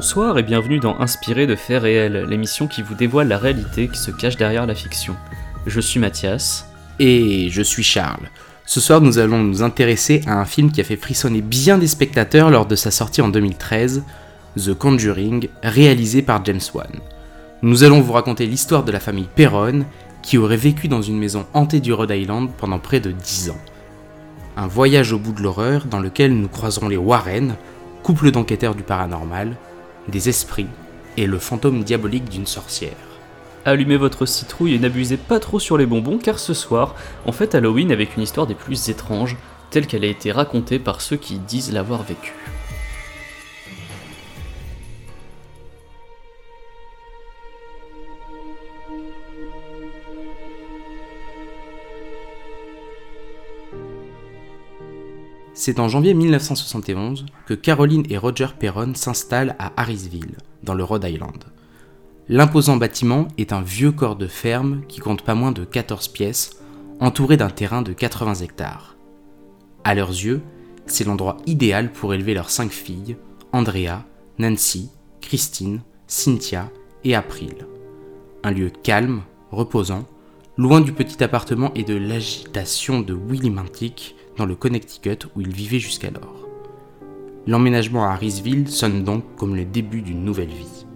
Bonsoir et bienvenue dans Inspiré de faits réels, l'émission qui vous dévoile la réalité qui se cache derrière la fiction. Je suis Mathias. Et je suis Charles. Ce soir, nous allons nous intéresser à un film qui a fait frissonner bien des spectateurs lors de sa sortie en 2013, The Conjuring, réalisé par James Wan. Nous allons vous raconter l'histoire de la famille Perron, qui aurait vécu dans une maison hantée du Rhode Island pendant près de 10 ans. Un voyage au bout de l'horreur dans lequel nous croiserons les Warren, couple d'enquêteurs du paranormal, des esprits et le fantôme diabolique d'une sorcière. Allumez votre citrouille et n'abusez pas trop sur les bonbons car ce soir, on fête Halloween avec une histoire des plus étranges, telle qu'elle a été racontée par ceux qui disent l'avoir vécue. C'est en janvier 1971 que Caroline et Roger Perron s'installent à Harrisville, dans le Rhode Island. L'imposant bâtiment est un vieux corps de ferme qui compte pas moins de 14 pièces, entouré d'un terrain de 80 hectares. À leurs yeux, c'est l'endroit idéal pour élever leurs cinq filles, Andrea, Nancy, Christine, Cynthia et April. Un lieu calme, reposant, loin du petit appartement et de l'agitation de Willy Mantic, dans le Connecticut où il vivait jusqu'alors. L'emménagement à Harrisville sonne donc comme le début d'une nouvelle vie.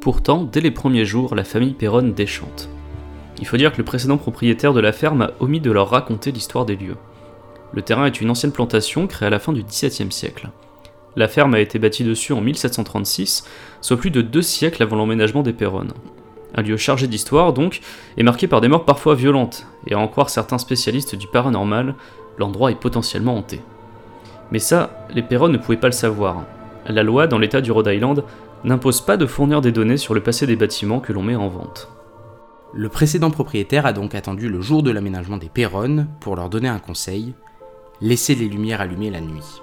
Pourtant, dès les premiers jours, la famille Perron déchante. Il faut dire que le précédent propriétaire de la ferme a omis de leur raconter l'histoire des lieux. Le terrain est une ancienne plantation créée à la fin du XVIIe siècle. La ferme a été bâtie dessus en 1736, soit plus de deux siècles avant l'emménagement des Perron. Un lieu chargé d'histoire, donc, et marqué par des morts parfois violentes, et à en croire certains spécialistes du paranormal, l'endroit est potentiellement hanté. Mais ça, les Perron ne pouvaient pas le savoir. La loi, dans l'état du Rhode Island, n'impose pas de fournir des données sur le passé des bâtiments que l'on met en vente. Le précédent propriétaire a donc attendu le jour de l'aménagement des Perron pour leur donner un conseil laisser les lumières allumées la nuit.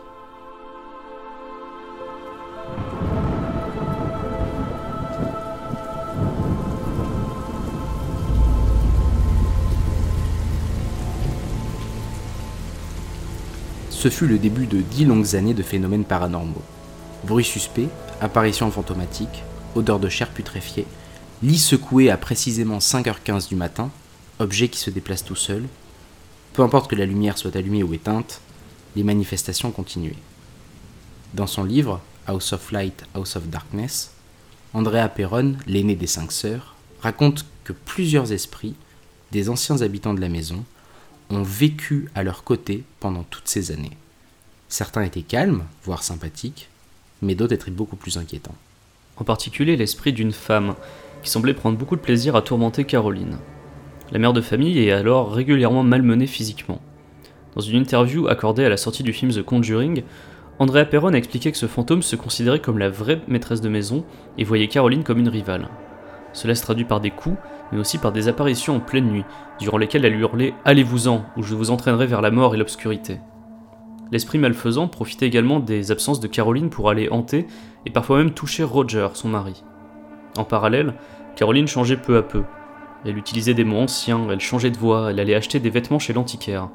Ce fut le début de dix longues années de phénomènes paranormaux. Bruits suspects, apparitions fantomatiques, odeurs de chair putréfiée, lits secoués à précisément 5h15 du matin, objets qui se déplacent tout seuls. Peu importe que la lumière soit allumée ou éteinte, les manifestations continuaient. Dans son livre House of Light, House of Darkness, Andrea Perron, l'aîné des cinq sœurs, raconte que plusieurs esprits, des anciens habitants de la maison, ont vécu à leur côté pendant toutes ces années. Certains étaient calmes, voire sympathiques, mais d'autres étaient beaucoup plus inquiétants. En particulier l'esprit d'une femme, qui semblait prendre beaucoup de plaisir à tourmenter Caroline. La mère de famille est alors régulièrement malmenée physiquement. Dans une interview accordée à la sortie du film The Conjuring, Andrea Perron a expliqué que ce fantôme se considérait comme la vraie maîtresse de maison et voyait Caroline comme une rivale. Cela se traduit par des coups, mais aussi par des apparitions en pleine nuit, durant lesquelles elle hurlait Allez-vous-en, ou je vous entraînerai vers la mort et l'obscurité. L'esprit malfaisant profitait également des absences de Caroline pour aller hanter et parfois même toucher Roger, son mari. En parallèle, Caroline changeait peu à peu. Elle utilisait des mots anciens, elle changeait de voix, elle allait acheter des vêtements chez l'antiquaire.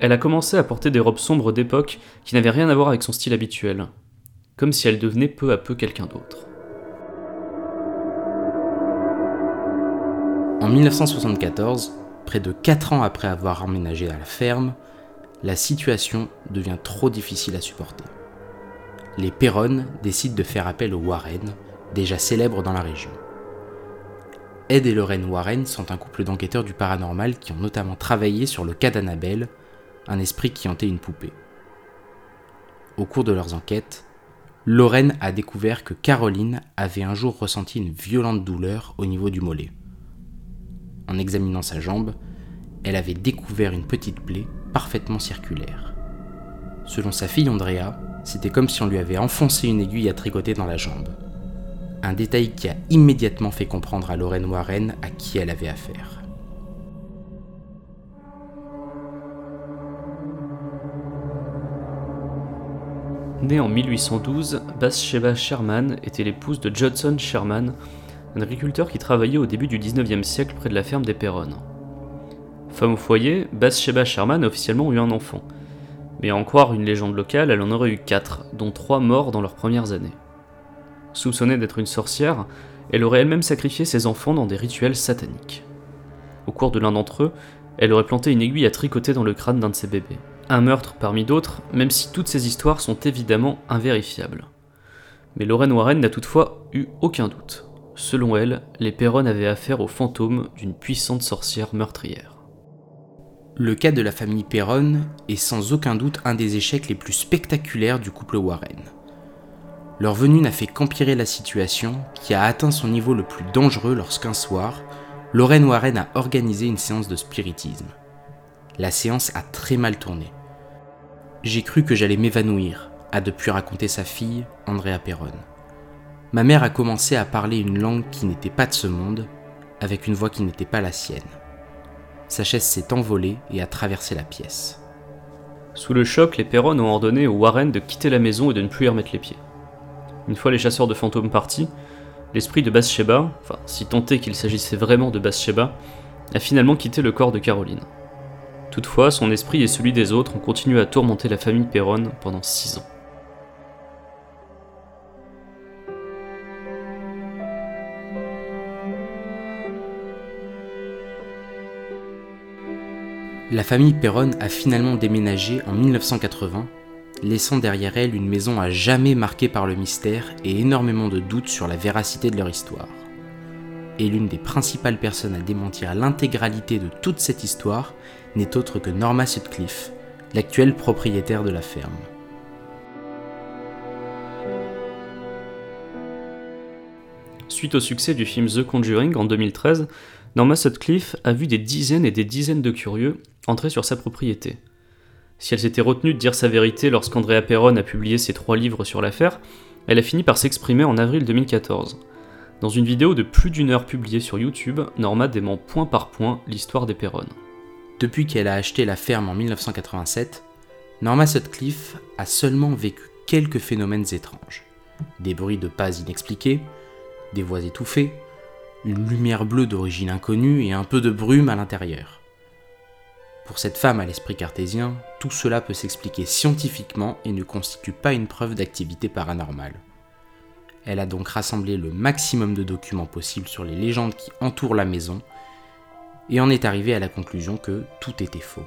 Elle a commencé à porter des robes sombres d'époque qui n'avaient rien à voir avec son style habituel, comme si elle devenait peu à peu quelqu'un d'autre. En 1974, près de 4 ans après avoir emménagé à la ferme, la situation devient trop difficile à supporter. Les Perron décident de faire appel aux Warren, déjà célèbres dans la région. Ed et Lorraine Warren sont un couple d'enquêteurs du paranormal qui ont notamment travaillé sur le cas d'Annabelle, un esprit qui hantait une poupée. Au cours de leurs enquêtes, Lorraine a découvert que Caroline avait un jour ressenti une violente douleur au niveau du mollet en examinant sa jambe, elle avait découvert une petite plaie parfaitement circulaire. Selon sa fille Andrea, c'était comme si on lui avait enfoncé une aiguille à tricoter dans la jambe. Un détail qui a immédiatement fait comprendre à Lorraine Warren à qui elle avait affaire. Née en 1812, Bathsheba Sherman était l'épouse de Judson Sherman, un agriculteur qui travaillait au début du 19e siècle près de la ferme des Perron. Femme au foyer, Bathsheba Sherman a officiellement eu un enfant. Mais à en croire une légende locale, elle en aurait eu 4, dont 3 morts dans leurs premières années. Soupçonnée d'être une sorcière, elle aurait elle-même sacrifié ses enfants dans des rituels sataniques. Au cours de l'un d'entre eux, elle aurait planté une aiguille à tricoter dans le crâne d'un de ses bébés. Un meurtre parmi d'autres, même si toutes ces histoires sont évidemment invérifiables. Mais Lorraine Warren n'a toutefois eu aucun doute. Selon elle, les Perron avaient affaire au fantôme d'une puissante sorcière meurtrière. Le cas de la famille Perron est sans aucun doute un des échecs les plus spectaculaires du couple Warren. Leur venue n'a fait qu'empirer la situation, qui a atteint son niveau le plus dangereux lorsqu'un soir, Lorraine Warren a organisé une séance de spiritisme. La séance a très mal tourné. J'ai cru que j'allais m'évanouir, a depuis raconté sa fille, Andrea Perron. Ma mère a commencé à parler une langue qui n'était pas de ce monde, avec une voix qui n'était pas la sienne. Sa chaise s'est envolée et a traversé la pièce. Sous le choc, les Perron ont ordonné aux Warren de quitter la maison et de ne plus y remettre les pieds. Une fois les chasseurs de fantômes partis, l'esprit de Bathsheba, enfin si tant qu'il s'agissait vraiment de Bathsheba, a finalement quitté le corps de Caroline. Toutefois, son esprit et celui des autres ont continué à tourmenter la famille Perron pendant six ans. La famille Perron a finalement déménagé en 1980, laissant derrière elle une maison à jamais marquée par le mystère et énormément de doutes sur la véracité de leur histoire. Et l'une des principales personnes à démentir l'intégralité de toute cette histoire n'est autre que Norma Sutcliffe, l'actuelle propriétaire de la ferme. Suite au succès du film The Conjuring en 2013, Norma Sutcliffe a vu des dizaines et des dizaines de curieux entrer sur sa propriété. Si elle s'était retenue de dire sa vérité lorsqu'Andrea Perron a publié ses trois livres sur l'affaire, elle a fini par s'exprimer en avril 2014. Dans une vidéo de plus d'une heure publiée sur YouTube, Norma dément point par point l'histoire des Perron. Depuis qu'elle a acheté la ferme en 1987, Norma Sutcliffe a seulement vécu quelques phénomènes étranges. Des bruits de pas inexpliqués, des voix étouffées, une lumière bleue d'origine inconnue et un peu de brume à l'intérieur. Pour cette femme à l'esprit cartésien, tout cela peut s'expliquer scientifiquement et ne constitue pas une preuve d'activité paranormale. Elle a donc rassemblé le maximum de documents possibles sur les légendes qui entourent la maison et en est arrivée à la conclusion que tout était faux.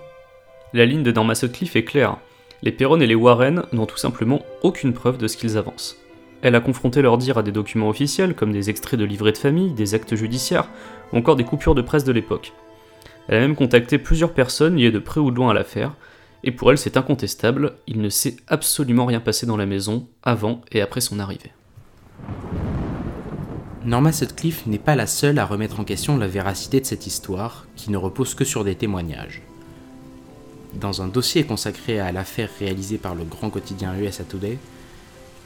La ligne de Norma Sutcliffe est claire. Les Perron et les Warren n'ont tout simplement aucune preuve de ce qu'ils avancent. Elle a confronté leur dire à des documents officiels, comme des extraits de livrets de famille, des actes judiciaires, ou encore des coupures de presse de l'époque. Elle a même contacté plusieurs personnes liées de près ou de loin à l'affaire, et pour elle c'est incontestable, il ne s'est absolument rien passé dans la maison avant et après son arrivée. Norma Sutcliffe n'est pas la seule à remettre en question la véracité de cette histoire, qui ne repose que sur des témoignages. Dans un dossier consacré à l'affaire réalisée par le grand quotidien USA Today,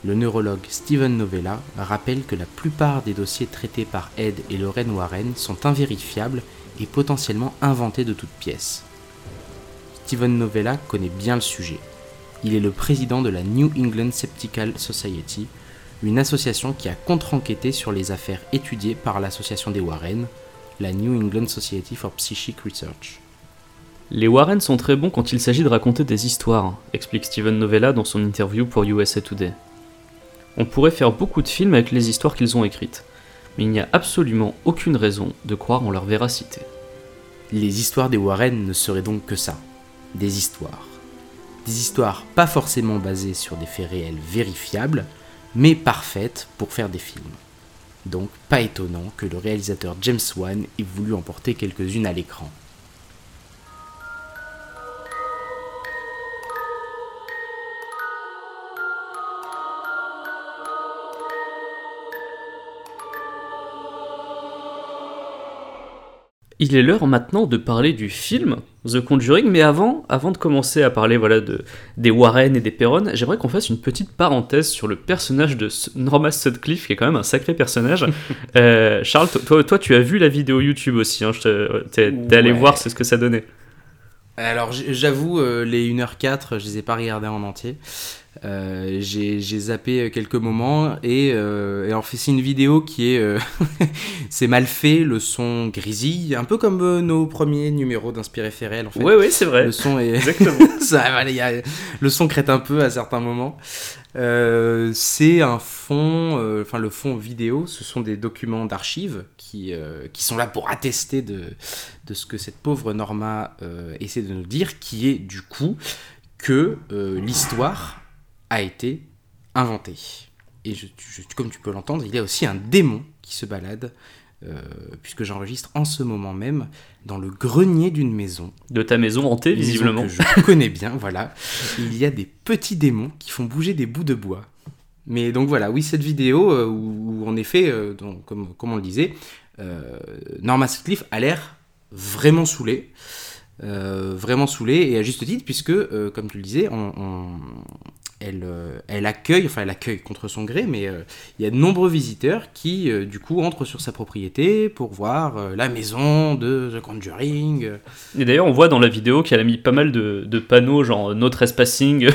le neurologue Steven Novella rappelle que la plupart des dossiers traités par Ed et Lorraine Warren sont invérifiables et potentiellement inventés de toutes pièces. Steven Novella connaît bien le sujet. Il est le président de la New England Skeptical Society, une association qui a contre-enquêté sur les affaires étudiées par l'association des Warren, la New England Society for Psychic Research. Les Warren sont très bons quand il s'agit de raconter des histoires, explique Steven Novella dans son interview pour USA Today. On pourrait faire beaucoup de films avec les histoires qu'ils ont écrites, mais il n'y a absolument aucune raison de croire en leur véracité. Les histoires des Warren ne seraient donc que ça, des histoires. Des histoires pas forcément basées sur des faits réels vérifiables, mais parfaites pour faire des films. Donc pas étonnant que le réalisateur James Wan ait voulu en porter quelques-unes à l'écran. Il est l'heure maintenant de parler du film The Conjuring, mais avant, avant de commencer à parler voilà, de, des Warren et des Perron, j'aimerais qu'on fasse une petite parenthèse sur le personnage de Norma Sutcliffe, qui est quand même un sacré personnage. Euh, Charles, toi, toi, tu as vu la vidéo YouTube aussi, hein, t'es allé voir ce que ça donnait. Alors j'avoue, les 1h04, je les ai pas regardés en entier. Euh, j'ai zappé quelques moments et, euh, et en fait c'est une vidéo qui est euh, c'est mal fait le son grisille un peu comme euh, nos premiers numéros d'Inspiré Ferrel en fait. Oui oui c'est vrai. Le son est exactement. Ça, le son crête un peu à certains moments. C'est un fond enfin le fond vidéo ce sont des documents d'archives qui, qui sont là pour attester de, de ce que cette pauvre Norma essaie de nous dire qui est du coup que l'histoire a été inventé. Et je, comme tu peux l'entendre, il y a aussi un démon qui se balade, euh, puisque j'enregistre en ce moment même dans le grenier d'une maison. De ta maison hantée, visiblement. que je connais bien, voilà. Il y a des petits démons qui font bouger des bouts de bois. Mais donc voilà, oui, cette vidéo euh, où, en effet, euh, donc, comme, comme, on le disait, Norma Sutcliffe a l'air vraiment saoulée. vraiment saoulée et à juste titre puisque comme tu le disais on, elle, euh, elle accueille, enfin elle accueille contre son gré, mais euh, il y a de nombreux visiteurs qui euh, du coup entrent sur sa propriété pour voir la maison de The Conjuring. Et d'ailleurs on voit dans la vidéo qu'elle a mis pas mal de, panneaux genre no trespassing,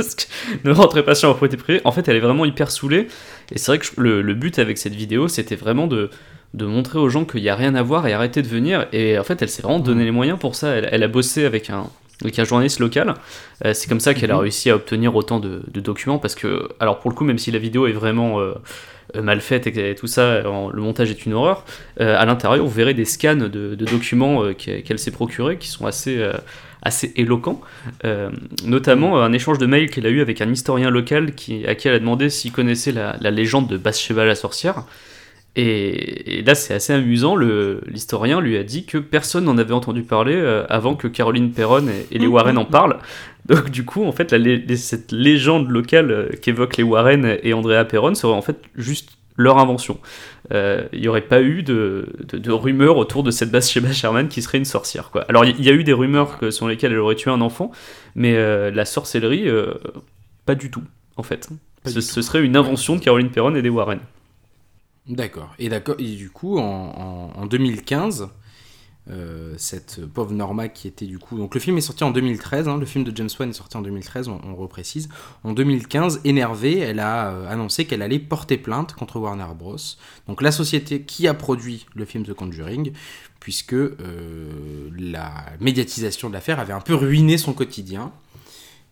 ne rentrez pas sur la propriété privée. En fait elle est vraiment hyper saoulée et c'est vrai que le, but avec cette vidéo c'était vraiment de montrer aux gens qu'il n'y a rien à voir et arrêter de venir. Et en fait, elle s'est vraiment donné les moyens pour ça. elle, a bossé avec un, donc un journaliste local. Euh, c'est comme ça qu'elle a mhm. réussi à obtenir autant de, documents parce que, alors pour le coup, même si la vidéo est vraiment euh, euh, mal faite et, tout ça, le montage est une horreur, à l'intérieur vous verrez des scans de, documents qu'elle s'est procurés qui sont assez assez éloquents, notamment mhm. un échange de mails qu'elle a eu avec un historien local qui, à qui elle a demandé s'il connaissait la, la légende de Bathsheba la sorcière. Et, là, c'est assez amusant. L'historien lui a dit que personne n'en avait entendu parler euh, avant que Caroline Perron et, les Warren en parlent. Donc, du coup, en fait, cette légende locale euh, qu'évoquent les Warren et Andrea Perron serait en fait juste leur invention. Euh, il n'y aurait pas eu de, rumeurs autour de cette base Sheba Sherman qui serait une sorcière. Quoi. Alors, il y, a eu des rumeurs que, sur lesquelles elle aurait tué un enfant, mais la sorcellerie, pas du tout, en fait. Ce, ce, serait une invention de Caroline Perron et des Warren. D'accord. Et, d'accord. et du coup, en, 2015, euh, cette pauvre Norma qui était du coup. Donc le film est sorti en 2013, hein, le film de James Wan est sorti en 2013, on, reprécise. En 2015, énervée, elle a euh, annoncé qu'elle allait porter plainte contre Warner Bros. Donc la société qui a produit le film The Conjuring, puisque euh, la médiatisation de l'affaire avait un peu ruiné son quotidien.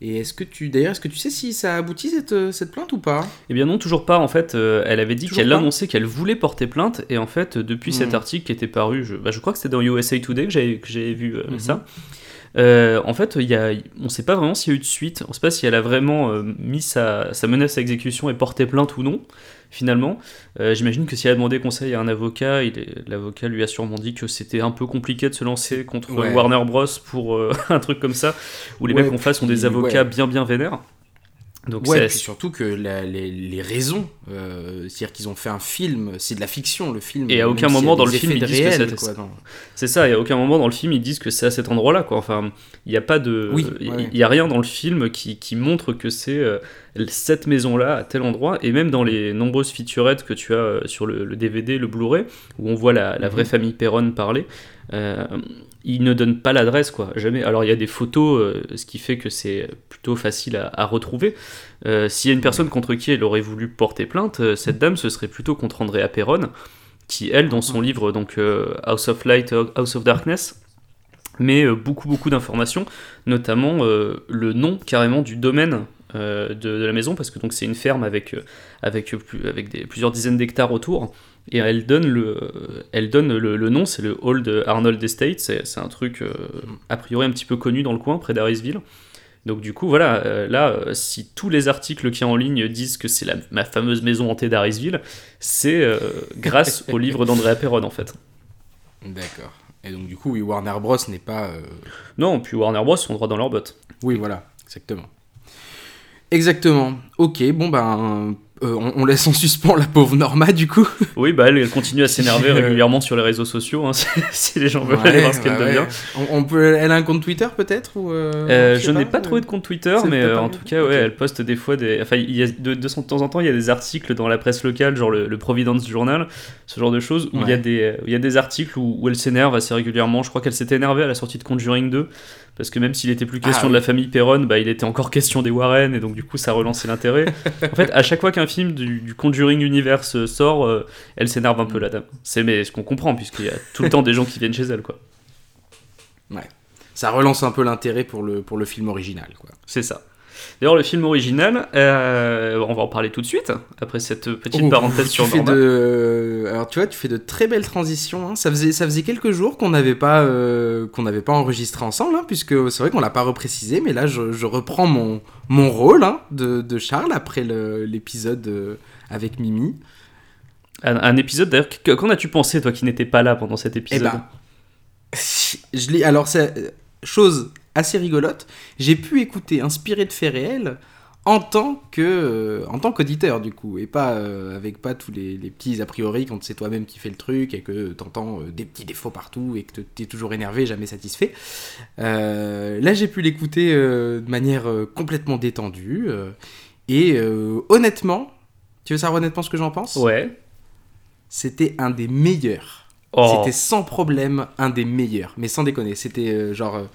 Et est-ce que tu, d'ailleurs, est-ce que tu sais si ça a abouti cette, euh, cette plainte ou pas? Eh bien non, toujours pas. En fait, euh, elle avait dit qu'elle annonçait qu'elle voulait porter plainte, et en fait, depuis cet hmm. article qui était paru, je, bah, je crois que c'était dans USA Today que j'ai vu euh, mhm. ça. en fait, y a, on ne sait pas vraiment s'il y a eu de suite. On ne sait pas si elle a vraiment mis sa, sa, menace à exécution et porté plainte ou non finalement. Euh, j'imagine que si elle a demandé conseil à un avocat, l'avocat lui a sûrement dit que c'était un peu compliqué de se lancer contre Warner Bros. pour euh, un truc comme ça, où les mecs en face ont des avocats bien bien vénères. Donc ouais, et puis surtout que les, raisons, euh, c'est-à-dire qu'ils ont fait un film, c'est de la fiction le film. Et à aucun moment dans le film ils disent que c'est ça. Et à aucun moment dans le film ils disent que c'est à cet endroit-là quoi. Enfin, il n'y a pas de, il y, a rien dans le film qui, qui montre que c'est euh, cette maison-là à tel endroit. Et même dans les nombreuses featurettes que tu as euh, sur le, DVD, le Blu-ray, où on voit la, vraie mhm. famille Perron parler. Euh, il ne donne pas l'adresse, quoi, jamais. Alors il y a des photos, euh, ce qui fait que c'est plutôt facile à, retrouver. Euh, s'il y a une personne contre qui elle aurait voulu porter plainte, cette dame, ce serait plutôt contre Andrea Perron, qui, elle, dans son livre donc House of Light, House of Darkness, met beaucoup beaucoup d'informations, notamment le nom carrément du domaine de, la maison, parce que donc c'est une ferme avec, avec, plusieurs dizaines d'hectares autour et elle donne le, elle donne le, nom, c'est le Hall de Arnold Estate, c'est un truc euh, a priori un petit peu connu dans le coin, près d'Harrisville. Donc du coup, voilà, euh, là, euh, si tous les articles qui y en ligne disent que c'est ma fameuse maison hantée d'Harrisville, c'est grâce au livre d'Andrea Perron, en fait. D'accord. Et donc du coup, oui, Warner Bros n'est pas... Non, puis Warner Bros sont droit dans leur bottes. Oui, voilà, exactement. Exactement. Ok, bon ben euh, on, on laisse en suspens la pauvre Norma du coup. Oui, bah elle, elle continue à s'énerver Euh, régulièrement sur les réseaux sociaux, hein, si- si les gens veulent aller voir ce qu'elle ouais, devient. On, on peut, elle a un compte Twitter peut-être ou euh, je n'ai pas trouvé de compte Twitter, mais euh, en tout cas, ouais, elle poste des fois des. Enfin, il y a de, de temps en temps, il y a des articles dans la presse locale, genre le, le Providence Journal, ce genre de choses, où il y a des, il y a des articles où, où elle s'énerve assez régulièrement. Je crois qu'elle s'était énervée à la sortie de Conjuring 2, parce que même s'il était plus question Ah, de la famille Perron, bah, il était encore question des Warren, et donc du coup, ça relançait l'intérêt. en fait, à chaque fois qu'un film du, du Conjuring Universe euh, sort, euh, elle s'énerve un peu, la dame. C'est mais ce qu'on comprend, puisqu'il y a tout le temps des gens qui viennent chez elle, quoi. Ça relance un peu l'intérêt pour le, pour le film original. Quoi. C'est ça. D'ailleurs, le film original, euh, on va en parler tout de suite, après cette petite Oh, parenthèse sur fais de... Alors tu vois, tu fais de très belles transitions. hein. Ça, faisait, ça faisait quelques jours qu'on n'avait pas, euh, qu'on n'avait pas enregistré ensemble, hein, puisque c'est vrai qu'on l'a pas reprécisé, mais là je, je reprends mon, mon rôle hein, de, de Charles après l'épisode euh, avec Mimi. Un, un épisode, d'ailleurs, que- qu'en as-tu pensé, toi qui n'étais pas là pendant cet Eh épisode? ben, je l'ai. Alors, c'est chose assez rigolote. J'ai pu écouter inspiré de faits réels en tant que euh, en tant qu'auditeur du coup et pas euh, avec pas tous les, les petits a priori quand c'est toi-même qui fais le truc et que t'entends euh, des petits défauts partout et que t'es toujours énervé jamais satisfait là j'ai pu l'écouter de manière complètement détendue et honnêtement tu veux savoir honnêtement ce que j'en pense? Ouais. c'était un des meilleurs Oh. c'était sans problème un des meilleurs, mais sans déconner, c'était genre,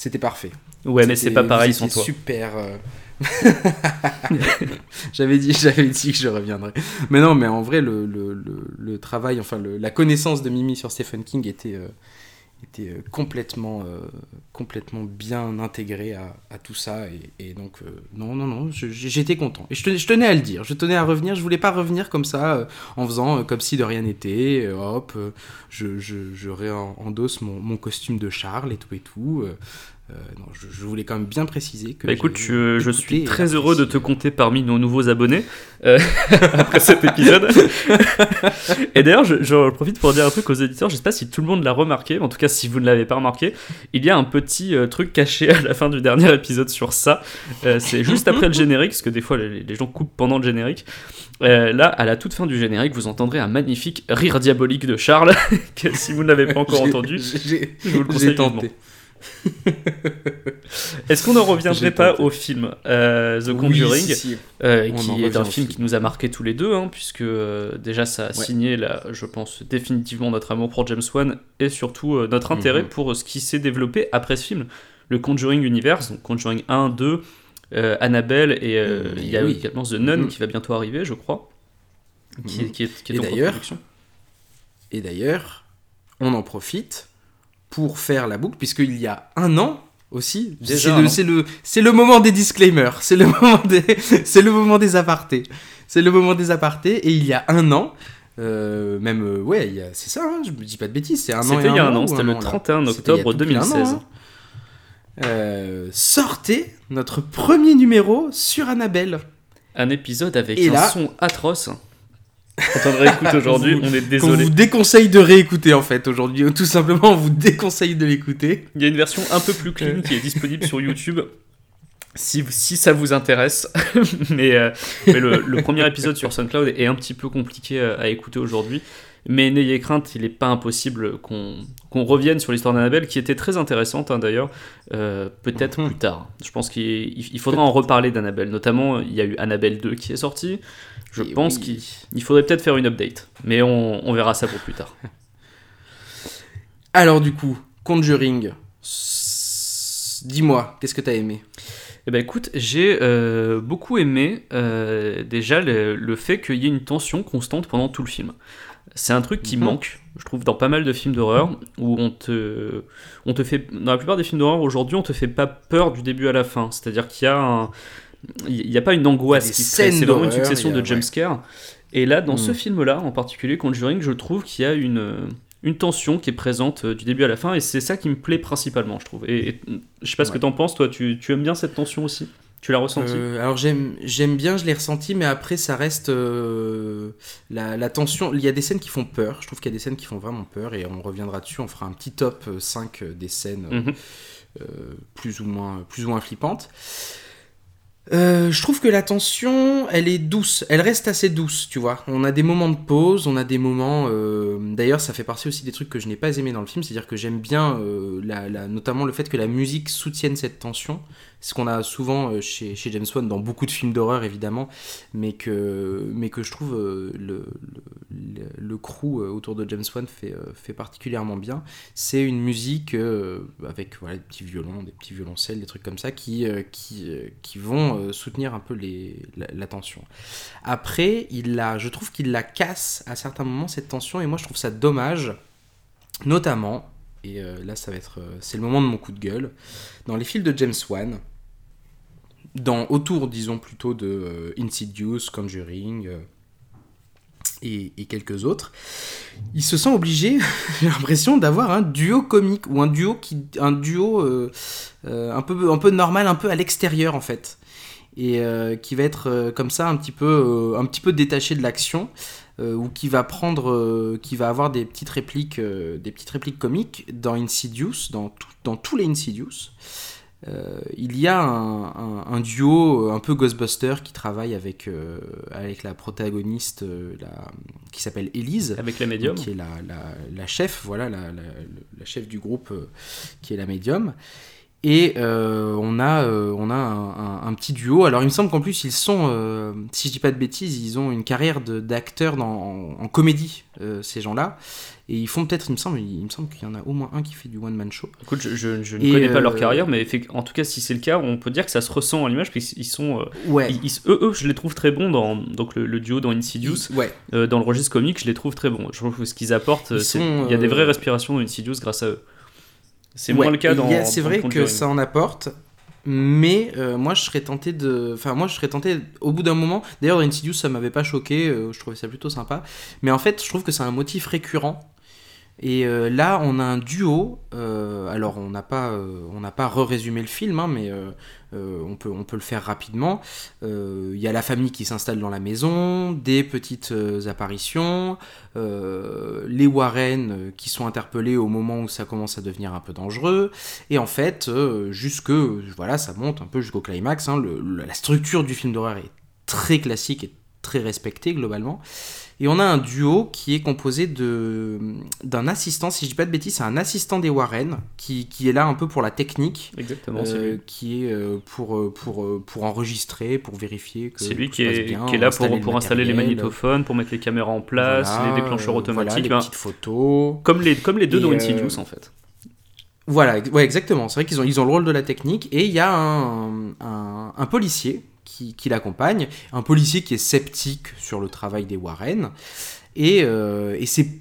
c'était parfait. Ouais, mais c'est pas pareil sans toi. Super. euh. j'avais dit, j'avais dit que je reviendrais. Mais non, mais en vrai, le, le, le, le travail, enfin la connaissance de Mimi sur Stephen King était, euh, était euh, complètement, euh, complètement bien intégrée à, tout ça, et, donc euh, non, non, non, j'étais content. Et je tenais, à le dire, je tenais à revenir. Je voulais pas revenir comme ça, en faisant comme si de rien n'était. hop, je, je, je réendosse mon, mon costume de Charles et tout et tout. Euh, non, je, je voulais quand même bien préciser que. Bah écoute, je, suis très heureux de te compter parmi nos nouveaux abonnés euh, après cet épisode. Et d'ailleurs, je, je profite pour dire un truc aux éditeurs. Je sais pas si tout le monde l'a remarqué, mais en tout cas, si vous ne l'avez pas remarqué, il y a un petit euh, truc caché à la fin du dernier épisode sur ça. C'est juste après le générique, parce que des fois les, les gens coupent pendant le générique. Là, à la toute fin du générique, vous entendrez un magnifique rire diabolique de Charles, que si vous ne l'avez pas encore entendu, je vous le conseille tenté. Est-ce qu'on ne reviendrait pas tenté. au film euh, The Oui, Conjuring si, si. Euh, qui est un film qui nous a marqué tous les deux, hein, puisque euh, déjà ça a Ouais. signé, là, je pense, définitivement notre amour pour James Wan et surtout notre intérêt Mhm. pour ce qui s'est développé après ce film. Le Conjuring Universe, donc Conjuring 1, 2, euh, Annabelle et il y a oui. également The Nun Mhm. qui va bientôt arriver, je crois, qui, est- Mhm. qui est, qui est Et en d'ailleurs, production. Et d'ailleurs, on en profite pour faire la boucle, puisqu'il y a un an aussi, c'est le, an. c'est le, c'est le moment des disclaimers, c'est le moment des, c'est le moment des apartés, c'est le moment des apartés, et il y a un an, euh, même, euh, ouais, il y a- c'est ça, hein, je me dis pas de bêtises, c'est un an et C'était il y a un an, c'était le an, là 31 C'était il y a octobre tout pile un an, 2016. hein. Euh, sortez notre premier numéro sur Annabelle. Un épisode avec Et un là- son atroce. Quand on réécoute aujourd'hui, Vous- on est désolé. vous déconseille de réécouter en fait aujourd'hui. Tout simplement, on vous déconseille de l'écouter. Il y a une version un peu plus clean qui est disponible sur YouTube. Si, si ça vous intéresse, mais, euh, mais le, le premier épisode sur SoundCloud est un petit peu compliqué à, à écouter aujourd'hui. Mais n'ayez crainte, il n'est pas impossible qu'on revienne sur l'histoire d'Annabelle, qui était très intéressante hein, d'ailleurs, euh, peut-être Mhm. plus tard. Je pense qu'il il- il faudra en reparler d'Annabelle. Notamment, il y a eu Annabelle 2 qui est sorti. Je Et pense oui. qu'il il faudrait peut-être faire une update, mais on, on verra ça pour plus tard. Alors du coup, Conjuring, dis-moi, qu'est-ce que t'as aimé? Eh ben écoute, j'ai euh, beaucoup aimé euh, déjà le, le fait qu'il y ait une tension constante pendant tout le film. C'est un truc qui Mhm. manque, je trouve, dans pas mal de films d'horreur, où on te, on te fait, dans la plupart des films d'horreur aujourd'hui, on te fait pas peur du début à la fin. C'est-à-dire qu'il y a un, il n'y a pas une angoisse qui c'est vraiment une succession a- de jumpscares. Et là, dans ce Mhm. film-là, en particulier Conjuring, je trouve qu'il y a une, une tension qui est présente euh, du début à la fin, et c'est ça qui me plaît principalement, je trouve. Et, et, je sais pas ce que Ouais. t'en penses, toi, tu, tu aimes bien cette tension aussi? Tu l'as ressenti Euh, Alors j'aime bien, je l'ai ressenti, mais après ça reste euh, la, la tension. Il y a des scènes qui font peur. Je trouve qu'il y a des scènes qui font vraiment peur, et on reviendra dessus. On fera un petit top euh, 5 des scènes euh, Mhm. euh, plus ou moins plus ou moins flippantes. Euh, je trouve que la tension, elle est douce, elle reste assez douce, tu vois. On a des moments de pause, on a des moments. euh, D'ailleurs, ça fait partie aussi des trucs que je n'ai pas aimé dans le film, c'est-à-dire que j'aime bien, euh, la, notamment le fait que la musique soutienne cette tension. Ce qu'on a souvent euh, chez, James Wan dans beaucoup de films d'horreur, évidemment, mais que, mais que je trouve euh, le, le, crew euh, autour de James Wan fait, fait particulièrement bien. C'est une musique avec des petits violons, des petits violoncelles, des trucs comme ça qui, qui, qui vont soutenir un peu les, la tension. Après, il la, je trouve qu'il la casse à certains moments, cette tension, et moi je trouve ça dommage, notamment, et euh, là ça va être, euh, c'est le moment de mon coup de gueule, dans les films de James Wan, dans, autour, disons plutôt de euh, Insidious, Conjuring et, et quelques autres, il se sent obligé, j'ai l'impression, d'avoir un duo comique ou un duo, qui, un duo un, peu, un peu normal, un peu à l'extérieur en fait. Et qui va être comme ça un petit peu, un petit peu détaché de l'action, euh, ou qui va prendre, euh, qui va avoir des petites répliques, euh, des petites répliques comiques dans Insidious, dans, tout- dans tous les Insidious. Euh, il y a un, un- un duo un peu Ghostbuster qui travaille avec, avec la protagoniste la- qui s'appelle Elise, Avec la médium. qui est la, la- la chef, voilà, la, chef du groupe qui est la médium. Et euh, on a, euh, on a un, un- un petit duo. Alors il me semble qu'en plus ils sont, euh, si je dis pas de bêtises, ils ont une carrière dans- en, en comédie, ces gens-là. Et ils font peut-être, il me semble, il, me semble qu'il y en a au moins un qui fait du one man show. Écoute, je, je- je ne connais pas leur carrière, mais en tout cas, si c'est le cas, on peut dire que ça se ressent à l'image, parce qu'ils sont. Ouais. ils- ils- eux, eux, je les trouve très bons dans donc le, le duo dans Insidious. Ouais. Dans le registre comique, je les trouve très bons. Je trouve que ce qu'ils apportent, il y a des vraies respirations dans Insidious grâce à eux. C'est Ouais, moins le cas dans. C'est vrai que ça en apporte, mais euh, moi je serais tenté de. Enfin, moi je serais tenté au bout d'un moment. D'ailleurs, dans Insidious, ça m'avait pas choqué, euh, je trouvais ça plutôt sympa. Mais en fait, je trouve que c'est un motif récurrent. Et euh, là, on a un duo. euh, alors, on n'a pas, euh, on n'a pas re-résumé le film, hein, mais euh, on, peut, on peut le faire rapidement. Il y a la famille qui s'installe dans la maison, des petites apparitions, les Warren qui sont interpellés au moment où ça commence à devenir un peu dangereux. Et en fait, jusque, voilà, ça monte un peu jusqu'au climax. hein, la structure du film d'horreur est très classique et très respectée globalement. Et on a un duo qui est composé de d'un assistant, si je dis pas de bêtises, c'est un assistant des Warren qui, qui est là un peu pour la technique, Exactement, c'est euh, lui. qui est euh, pour, euh, pour, pour enregistrer, pour vérifier que C'est lui qui est, bien, qui est là pour, le pour installer les magnétophones, pour mettre les caméras en place, voilà, les déclencheurs automatiques. voilà, les ben, petites photos. comme, les, comme les deux dans Insidious en fait. Voilà, ouais, exactement. C'est vrai qu'ils ont, ils ont le rôle de la technique. Et il y a un, un, un policier qui, l'accompagne, un policier qui est sceptique sur le travail des Warren. Et, euh,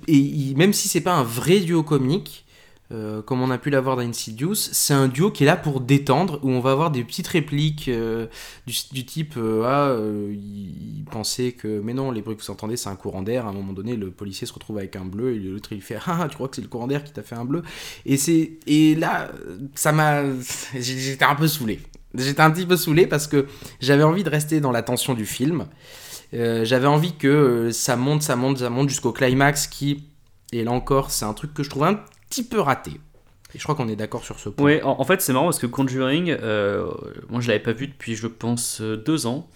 et, même si c'est pas un vrai duo comique, euh, comme on a pu l'avoir dans Insidious, c'est un duo qui est là pour détendre, où on va avoir des petites répliques euh, du, type Ah, il pensait que. Mais non, les bruits que vous entendez, c'est un courant d'air. À un moment donné, le policier se retrouve avec un bleu, et l'autre il fait Ah, tu crois que c'est le courant d'air qui t'a fait un bleu? Et, c'est, et là, ça m'a. J'étais un peu saoulé. J'étais un petit peu saoulé parce que j'avais envie de rester dans la tension du film. Euh, j'avais envie que euh, ça monte, ça monte, ça monte jusqu'au climax qui, et là encore, c'est un truc que je trouve un petit peu raté. Et je crois qu'on est d'accord sur ce point. Ouais, en, en fait, c'est marrant parce que Conjuring, euh, moi je l'avais pas vu depuis, je pense, deux ans.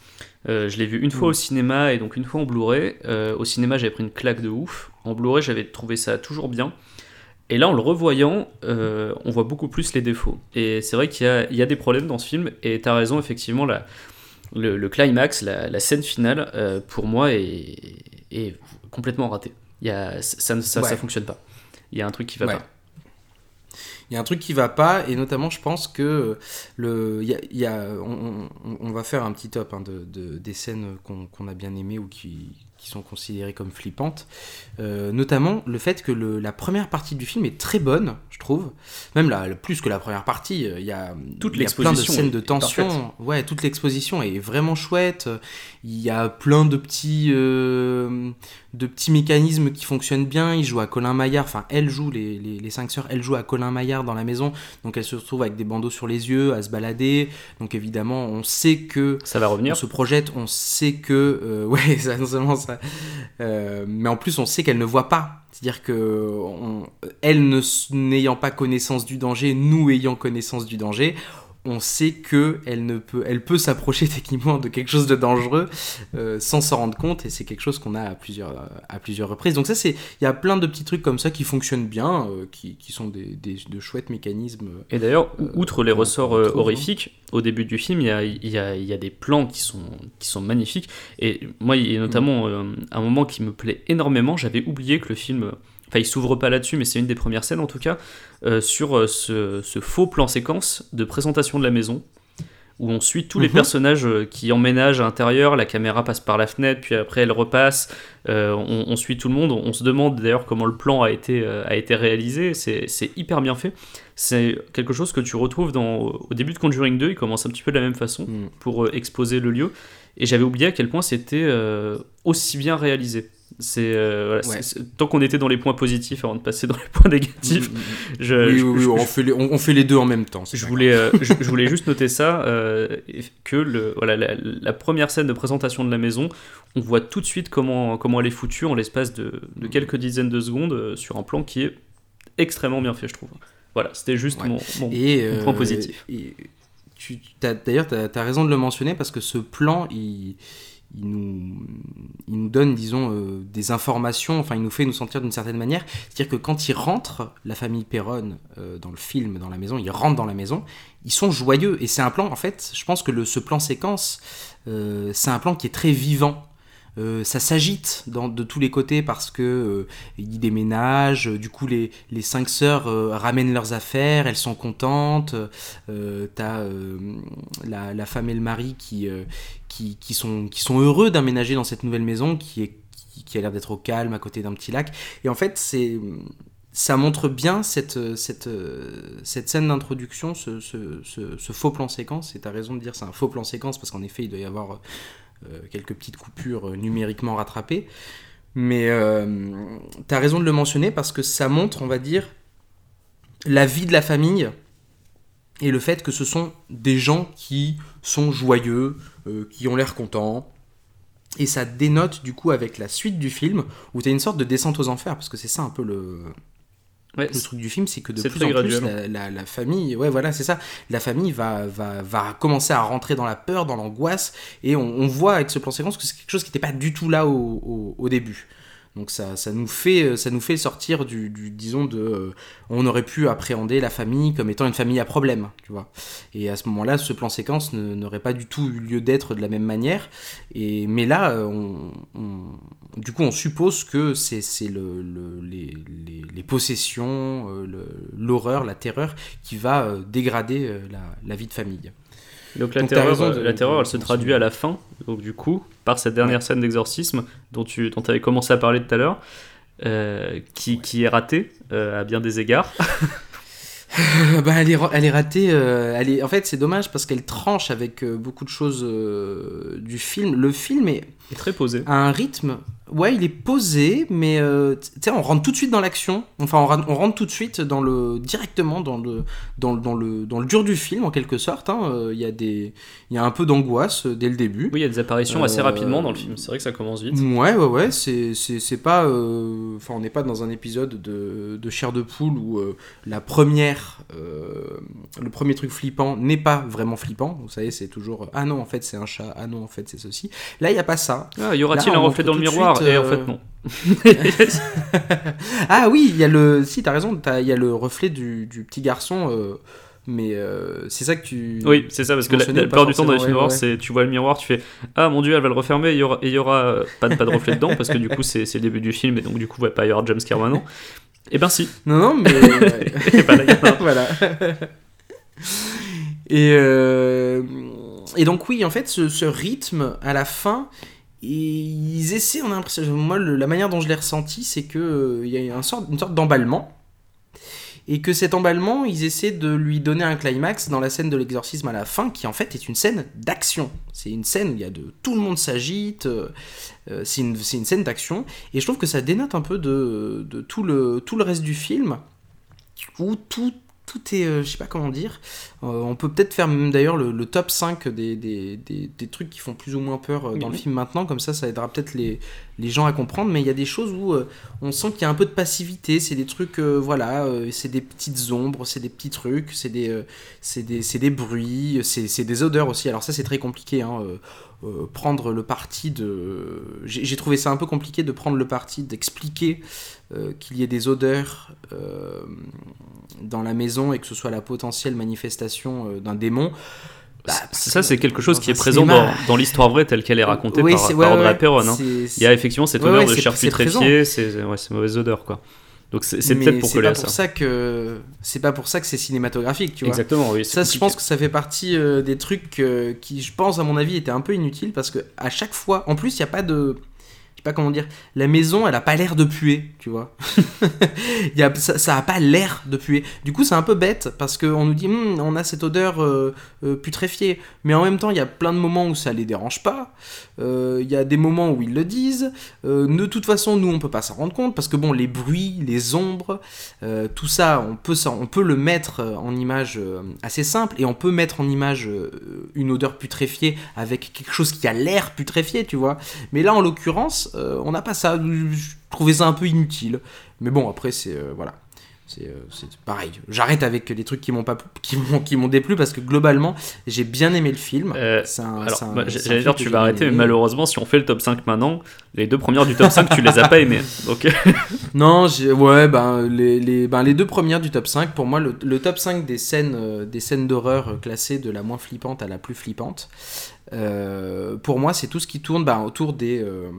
Je l'ai vu une fois Mm. au cinéma et donc une fois en Blu-ray. Au cinéma, j'avais pris une claque de ouf. En Blu-ray, j'avais trouvé ça toujours bien. Et là, en le revoyant, euh, on voit beaucoup plus les défauts. Et c'est vrai qu'il y a, il y a des problèmes dans ce film. Et t'as raison, effectivement, la, le, le climax, la, la scène finale, euh, pour moi, est, est complètement ratée. Il y a, ça, ne- ça, Ouais. ça fonctionne pas. Il y a un truc qui va Ouais. pas. Il y a un truc qui va pas, et notamment, je pense que le, y a, y a- on, on- on va faire un petit top hein, de, de- des scènes qu'on qu'on a bien aimées ou qui, qui sont considérées comme flippantes. Euh, notamment le fait que le- la première partie du film est très bonne, je trouve. Même la- plus que la première partie, euh, il y a, Toute il y a plein de scènes de tension. Ouais, toute l'exposition est vraiment chouette. Il y a plein de petits, euh, de petits mécanismes qui fonctionnent bien. Il joue à Colin Maillard, enfin elle joue, les, les, les cinq sœurs, elle joue à Colin Maillard dans la maison. Donc elle se retrouve avec des bandeaux sur les yeux, à se balader. Donc évidemment, on sait que Ça va revenir. on se projette, on sait que euh, ouais, ça, non seulement ça, euh, mais en plus on sait qu'elle ne voit pas. C'est-à-dire que on- elle n'ayant pas connaissance du danger, nous ayant connaissance du danger, on sait que elle ne peut, elle peut s'approcher techniquement de quelque chose de dangereux euh, sans s'en rendre compte, et c'est quelque chose qu'on a à plusieurs, à plusieurs reprises. Donc ça, c'est, il y a plein de petits trucs comme ça qui fonctionnent bien, euh, qui, qui, sont des, des, de chouettes mécanismes. Et d'ailleurs, outre les ressorts horrifiques, au début du film, il y a, y a, y a des plans qui sont, qui sont magnifiques, et moi, il y a notamment mm. un moment qui me plaît énormément. J'avais oublié que le film enfin il s'ouvre pas là-dessus, mais c'est une des premières scènes en tout cas, euh, sur euh, ce, faux plan séquence de présentation de la maison, où on suit tous les mhm. personnages euh, qui emménagent à l'intérieur, la caméra passe par la fenêtre, puis après elle repasse, on, suit tout le monde, on se demande d'ailleurs comment le plan a été, a été réalisé, c'est hyper bien fait. C'est quelque chose que tu retrouves dans, au début de Conjuring 2, il commence un petit peu de la même façon mm. pour exposer le lieu, et j'avais oublié à quel point c'était aussi bien réalisé. Euh, c'est tant qu'on était dans les points positifs avant de passer dans les points négatifs. Mm, mm, mm. Je, oui, oui, on, fait les, on, fait les, deux en même temps. Je voulais, euh, je, voulais juste noter ça euh, que le, voilà, la, première scène de présentation de la maison, on voit tout de suite comment, comment elle est foutue en l'espace de, de, quelques dizaines de secondes sur un plan qui est extrêmement bien fait, je trouve. Voilà, c'était juste mon, point positif. D'ailleurs, tu as, as, raison de le mentionner parce que ce plan, il il nous, il nous donne, disons, euh, des informations, enfin, il nous fait nous sentir d'une certaine manière. C'est-à-dire que quand ils rentrent, la famille Perron, euh, dans le film, dans la maison, ils rentrent dans la maison, ils sont joyeux. Et c'est un plan, en fait, je pense que le, ce plan séquence, euh, c'est un plan qui est très vivant. Ça s'agite de tous les côtés parce que ils déménagent, du coup les, les cinq sœurs ramènent leurs affaires, elles sont contentes, t'as la, la, femme et le mari qui, qui, sont, qui sont heureux d'aménager dans cette nouvelle maison qui, est, qui, a l'air d'être au calme à côté d'un petit lac. Et en fait, c'est ça montre bien cette, cette, cette scène d'introduction, ce, ce, faux plan séquence. Et tu as raison de dire c'est un faux plan séquence parce qu'en effet, il doit y avoir euh, quelques petites coupures numériquement rattrapées. Mais euh, tu as raison de le mentionner parce que ça montre, on va dire, la vie de la famille et le fait que ce sont des gens qui sont joyeux, euh, qui ont l'air contents. Et ça dénote du coup avec la suite du film, où tu as une sorte de descente aux enfers, parce que c'est ça un peu le, le truc du film, c'est que de plus en plus, la, famille, ouais, voilà, c'est ça. La famille va, va, va, commencer à rentrer dans la peur, dans l'angoisse, et on, voit avec ce plan séquence que c'est quelque chose qui n'était pas du tout là au, au début. Donc ça, ça, nous fait, sortir du, disons, de... Euh, on aurait pu appréhender la famille comme étant une famille à problème, tu vois. Et à ce moment-là, ce plan séquence n'aurait pas du tout eu lieu d'être de la même manière. Et, mais là, euh, on, du coup, on suppose que c'est le, le, les, possessions, euh, l'horreur, la terreur qui va dégrader la vie de famille. Donc la terreur, la terreur elle se traduit à la fin, donc du coup, par cette dernière scène d'exorcisme dont tu dont avais commencé à parler tout à l'heure, euh, qui, qui, est ratée euh, à bien des égards. bah, elle, est, elle est ratée. Euh, elle est, en fait, c'est dommage parce qu'elle tranche avec beaucoup de choses du film. Le film est, est très posé. À un rythme Ouais, il est posé, mais euh, tu sais, on rentre tout de suite dans l'action. Enfin, on, rentre tout de suite dans le directement dans le dans, dans le dans le dur du film en quelque sorte. Hein. Euh, il y a des il y a un peu d'angoisse euh, dès le début. Oui, il y a des apparitions assez rapidement dans le film. C'est vrai que ça commence vite. Ouais, ouais, ouais. C'est c'est pas enfin on n'est pas dans un épisode de de chair de poule où la première le premier truc flippant n'est pas vraiment flippant. Vous savez, c'est toujours ah non en fait c'est un chat, ah non en fait c'est ceci. Là, il y a pas ça. Ah, y aura-t-il un reflet dans le miroir? Et en fait euh, non. ah oui, il y a le. Si, t'as raison, il y a le reflet du, petit garçon. Euh, mais euh, c'est ça que tu. Oui, c'est ça, parce que la, plupart du temps dans les films c'est tu vois le miroir, tu fais Ah mon dieu, elle va le refermer, et il y aura, y aura pas, de, pas de reflet dedans, parce que du coup, c'est le début du film, et donc du coup, il va pas y avoir James. Et eh ben si. Non, non, mais. et pas voilà. Et, et donc, oui, en fait, ce, ce rythme à la fin et ils essaient, on a l'impression, moi la manière dont je l'ai ressenti, c'est qu'il euh, y a une sorte d'emballement. Et que cet emballement, ils essaient de lui donner un climax dans la scène de l'exorcisme à la fin, qui en fait est une scène d'action. C'est une scène où il y a de tout le monde s'agite, euh, euh, c'est une, une, scène d'action. Et je trouve que ça dénote un peu de, de, tout, le, tout le reste du film, où tout tout est, euh, je sais pas comment dire. Euh, on peut peut-être faire même d'ailleurs le, le top 5 des, des, des, des trucs qui font plus ou moins peur euh, dans le film maintenant, comme ça ça aidera peut-être les, les gens à comprendre. Mais il y a des choses où on sent qu'il y a un peu de passivité, c'est des trucs, voilà, c'est des petites ombres, c'est des petits trucs, c'est des, c'est des, bruits, c'est des odeurs aussi. Alors ça c'est très compliqué, hein, euh, prendre le parti de... J'ai trouvé ça un peu compliqué de prendre le parti d'expliquer euh, qu'il y ait des odeurs euh, dans la maison et que ce soit la potentielle manifestation euh, d'un démon. Bah, ça, c'est quelque chose qui est présent dans, cinéma- dans l'histoire vraie telle qu'elle est racontée Oui, par, par ouais, Audrey ouais, hein. c'est- Il y a effectivement cette odeur ouais, de chair putréfiée, c'est ouais, c'est mauvaise odeur quoi. Donc c'est peut-être pour pour ça. ça que c'est pas pour ça que c'est cinématographique, tu vois. Exactement, oui. Ça, je pense que ça fait partie des trucs qui, je pense, à mon avis, étaient un peu inutiles parce que à chaque fois, en plus, il n'y a pas de. Sais pas comment dire. La maison, elle a pas l'air de puer, tu vois. Il y a, ça, ça a pas l'air de puer. Du coup, c'est un peu bête parce qu'on nous dit, Hum, on a cette odeur euh, euh, putréfiée. Mais en même temps, il y a plein de moments où ça les dérange pas. Euh, Il y a des moments où ils le disent. De toute façon, nous, on peut pas s'en rendre compte parce que bon, les bruits, les ombres, tout ça, on peut, s'en- on peut le mettre en image assez simple et on peut mettre en image une odeur putréfiée avec quelque chose qui a l'air putréfié, tu vois. Mais là, en l'occurrence, on n'a pas ça. Je trouvais ça un peu inutile. Mais bon, après, c'est euh, voilà. C'est euh, c'est pareil. J'arrête avec les trucs qui m'ont pas qui m'ont qui m'ont déplu parce que globalement, j'ai bien aimé le film. Euh, bah, j'allais dire, tu vas arrêter, mais malheureusement, si on fait le top 5 maintenant, les deux premières du top 5, tu les as pas aimées. Donc, Non, ouais, ben les, les, ben les deux premières du top 5, pour moi, le, le top 5 des scènes, euh, des scènes d'horreur euh, classées de la moins flippante à la plus flippante, euh, pour moi, c'est tout ce qui tourne ben, autour, des, euh,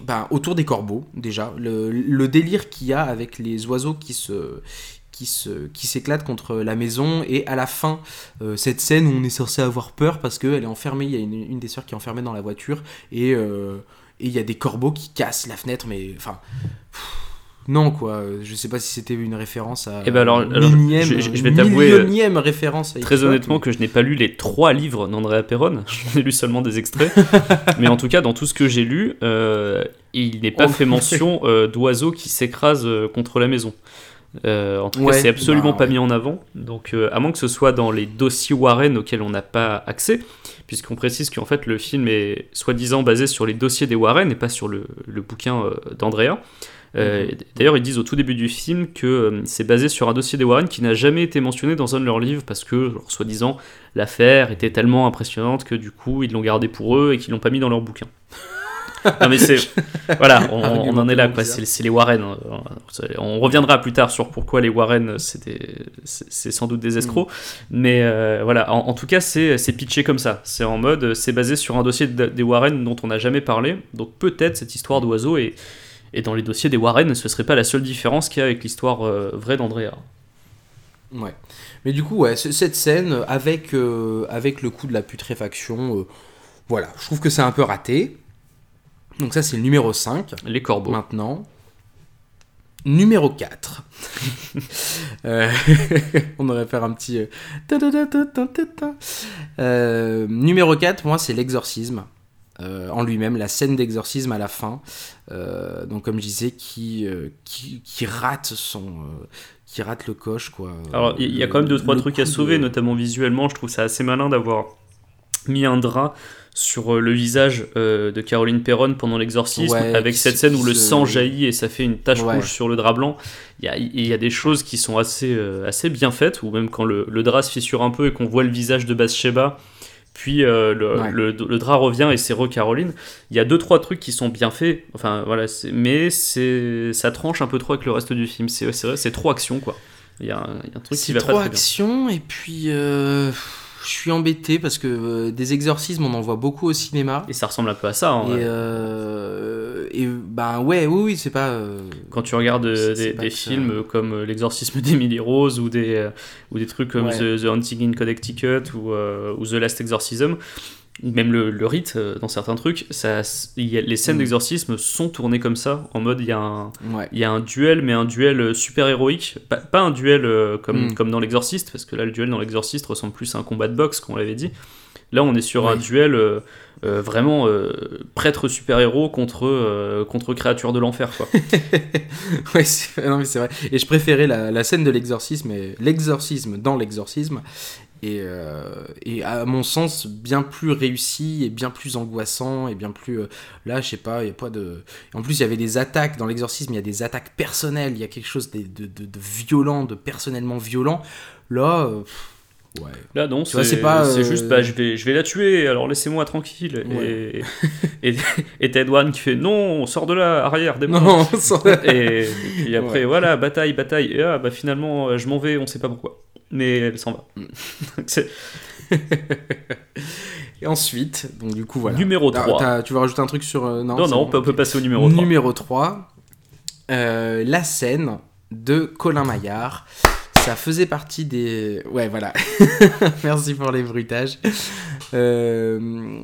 ben, autour des corbeaux, déjà. Le, délire qu'il y a avec les oiseaux qui se qui s'éclatent contre la maison et à la fin euh, cette scène où on est censé avoir peur parce qu'elle est enfermée il y a une, des sœurs qui est enfermée dans la voiture et euh, et il y a des corbeaux qui cassent la fenêtre mais enfin non, quoi. Je sais pas si c'était une référence à. Eh ben alors- une alors, millième- je- je- je vais une t'avouer, millionième référence à très Hitchcock, honnêtement, mais- que je n'ai pas lu les trois livres d'Andrea Perron. J'en ai lu seulement des extraits. mais en tout cas, dans tout ce que j'ai lu, euh, il n'est pas Oh. fait mention euh, d'oiseaux qui s'écrasent euh, contre la maison. Euh, en tout cas, c'est absolument bah, pas ouais. mis en avant. Donc, euh, à moins que ce soit dans les dossiers Warren auxquels on n'a pas accès, puisqu'on précise qu'en fait le film est soi-disant basé sur les dossiers des Warren et pas sur le, le bouquin euh, d'Andrea. Euh. D'ailleurs, ils disent au tout début du film que euh, c'est basé sur un dossier des Warren qui n'a jamais été mentionné dans un de leurs livres parce que, soi-disant, l'affaire était tellement impressionnante que du coup, ils l'ont gardé pour eux et qu'ils l'ont pas mis dans leur bouquin. non mais c'est voilà, on, on en est là quoi. C'est les Warren. hein. On reviendra plus tard sur pourquoi les Warren c'était c'est sans doute des escrocs. Mais euh, voilà, en, en tout cas c'est c'est pitché comme ça. C'est en mode c'est basé sur un dossier de- des Warren dont on n'a jamais parlé. Donc peut-être cette histoire d'oiseau est et dans les dossiers des Warren, ce serait pas la seule différence qu'il y a avec l'histoire euh, vraie d'Andrea. Ouais. Mais du coup, ouais, cette scène avec, euh, avec le coup de la putréfaction, euh, voilà, je trouve que c'est un peu raté. Donc, ça, c'est le numéro 5. Les corbeaux. Maintenant, numéro 4. Euh, on aurait faire un petit. numéro 4, moi, c'est l'exorcisme. Euh, en lui-même, la scène d'exorcisme à la fin, euh, donc comme je disais, qui, euh, qui, qui rate son, qui rate le coche quoi. Alors il y, a quand même deux trois trucs à sauver, de- notamment visuellement. Je trouve ça assez malin d'avoir mis un drap sur le visage euh, de Caroline Perron pendant l'exorcisme, Ouais, avec cette scène où le sang jaillit et ça fait une tache Ouais. rouge sur le drap blanc. Il y a, il y a des choses qui sont assez, euh, assez bien faites, ou même quand le, le drap se fissure un peu et qu'on voit le visage de Bathsheba, puis euh, le, Ouais. le- le drap revient et c'est re-Caroline. Il y a deux trois trucs qui sont bien faits, enfin voilà, mais c'est ça tranche un peu trop avec le reste du film. C'est c'est vrai, c'est trop action quoi. Il y, a un il y a un truc qui va trop pas très bien. action et puis euh, je suis embêté parce que euh, des exorcismes on en voit beaucoup au cinéma. Et ça ressemble un peu à ça. hein, Et, euh, et ben ouais, oui, oui, c'est pas. euh, Quand tu regardes euh, des, ça. films comme euh, L'exorcisme d'Emily Rose ou des, ou des trucs comme Ouais. The, The Haunting in Connecticut ou, euh, ou The Last Exorcism, même le, le rite euh, dans certains trucs, ça, il y a- les scènes Mm. d'exorcisme sont tournées comme ça, en mode il y, a un- Ouais. y a un duel, mais un duel super héroïque, pas, pas un duel euh, comme, Mm. comme dans L'Exorciste, parce que là le duel dans L'Exorciste ressemble plus à un combat de boxe, comme on l'avait dit. Là, on est sur un duel euh, euh, vraiment euh, prêtre super-héros contre, contre créature de l'enfer, quoi. ouais, c'est- non, mais c'est vrai. Et je préférais la, la scène de l'exorcisme, et l'exorcisme dans l'exorcisme, et, euh, et à mon sens bien plus réussi et bien plus angoissant et bien plus. euh, là, je sais pas, il y a pas de. En plus, il y avait des attaques dans l'exorcisme, il y a des attaques personnelles, il y a quelque chose de, de, de- de violent, de personnellement violent. Là, euh, pff, ouais. Là, non, c'est c'est pas, c'est euh, juste, bah, je vais, je vais la tuer, alors laissez-moi tranquille. Ouais. Et, et, et t'as Edward qui fait non, sort de là, arrière, démon. Non, Et, et puis après, Ouais. voilà, bataille, bataille. Et ah, bah finalement, euh, je m'en vais, on sait pas pourquoi. Mais elle s'en va. Mm. Et ensuite, donc du coup, voilà. Numéro T'as- 3. t'as- tu veux rajouter un truc sur. euh, non, non, on peut, on peut passer au numéro 3. Numéro 3, euh, la scène de Colin Maillard. Ça faisait partie des. Ouais, voilà. Merci pour les bruitages. Euh,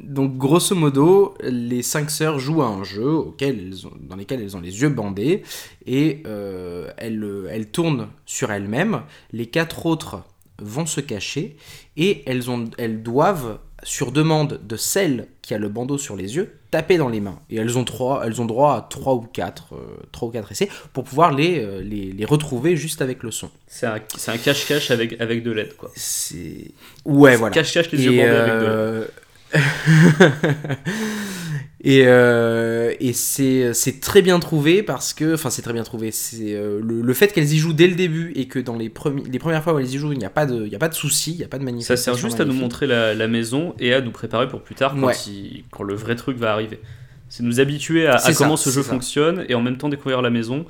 donc, grosso modo, les cinq sœurs jouent à un jeu auquel elles ont- dans lequel elles ont les yeux bandés et euh, elles, elles tournent sur elles-mêmes. Les quatre autres vont se cacher et elles, ont, elles doivent, sur demande de celle qui a le bandeau sur les yeux, taper dans les mains. Et elles ont, trois, elles ont droit à trois ou quatre, euh, trois ou essais pour pouvoir les, euh, les, les retrouver juste avec le son. C'est un, cache-cache avec, avec de l'aide, quoi. C'est. Ouais, voilà. Cache-cache les yeux bandés avec de l'aide. et, euh, et c'est très bien trouvé parce que, enfin c'est très bien trouvé, c'est euh, le, le fait qu'elles y jouent dès le début et que dans les, premi- les premières fois où elles y jouent, il n'y a pas de, y a pas de souci, il n'y a pas de Ça manifestation. sert juste à nous montrer la, la maison et à nous préparer pour plus tard quand, Ouais. il- quand le vrai truc va arriver. C'est nous habituer à, ça, comment ce jeu ça. fonctionne et en même temps découvrir la maison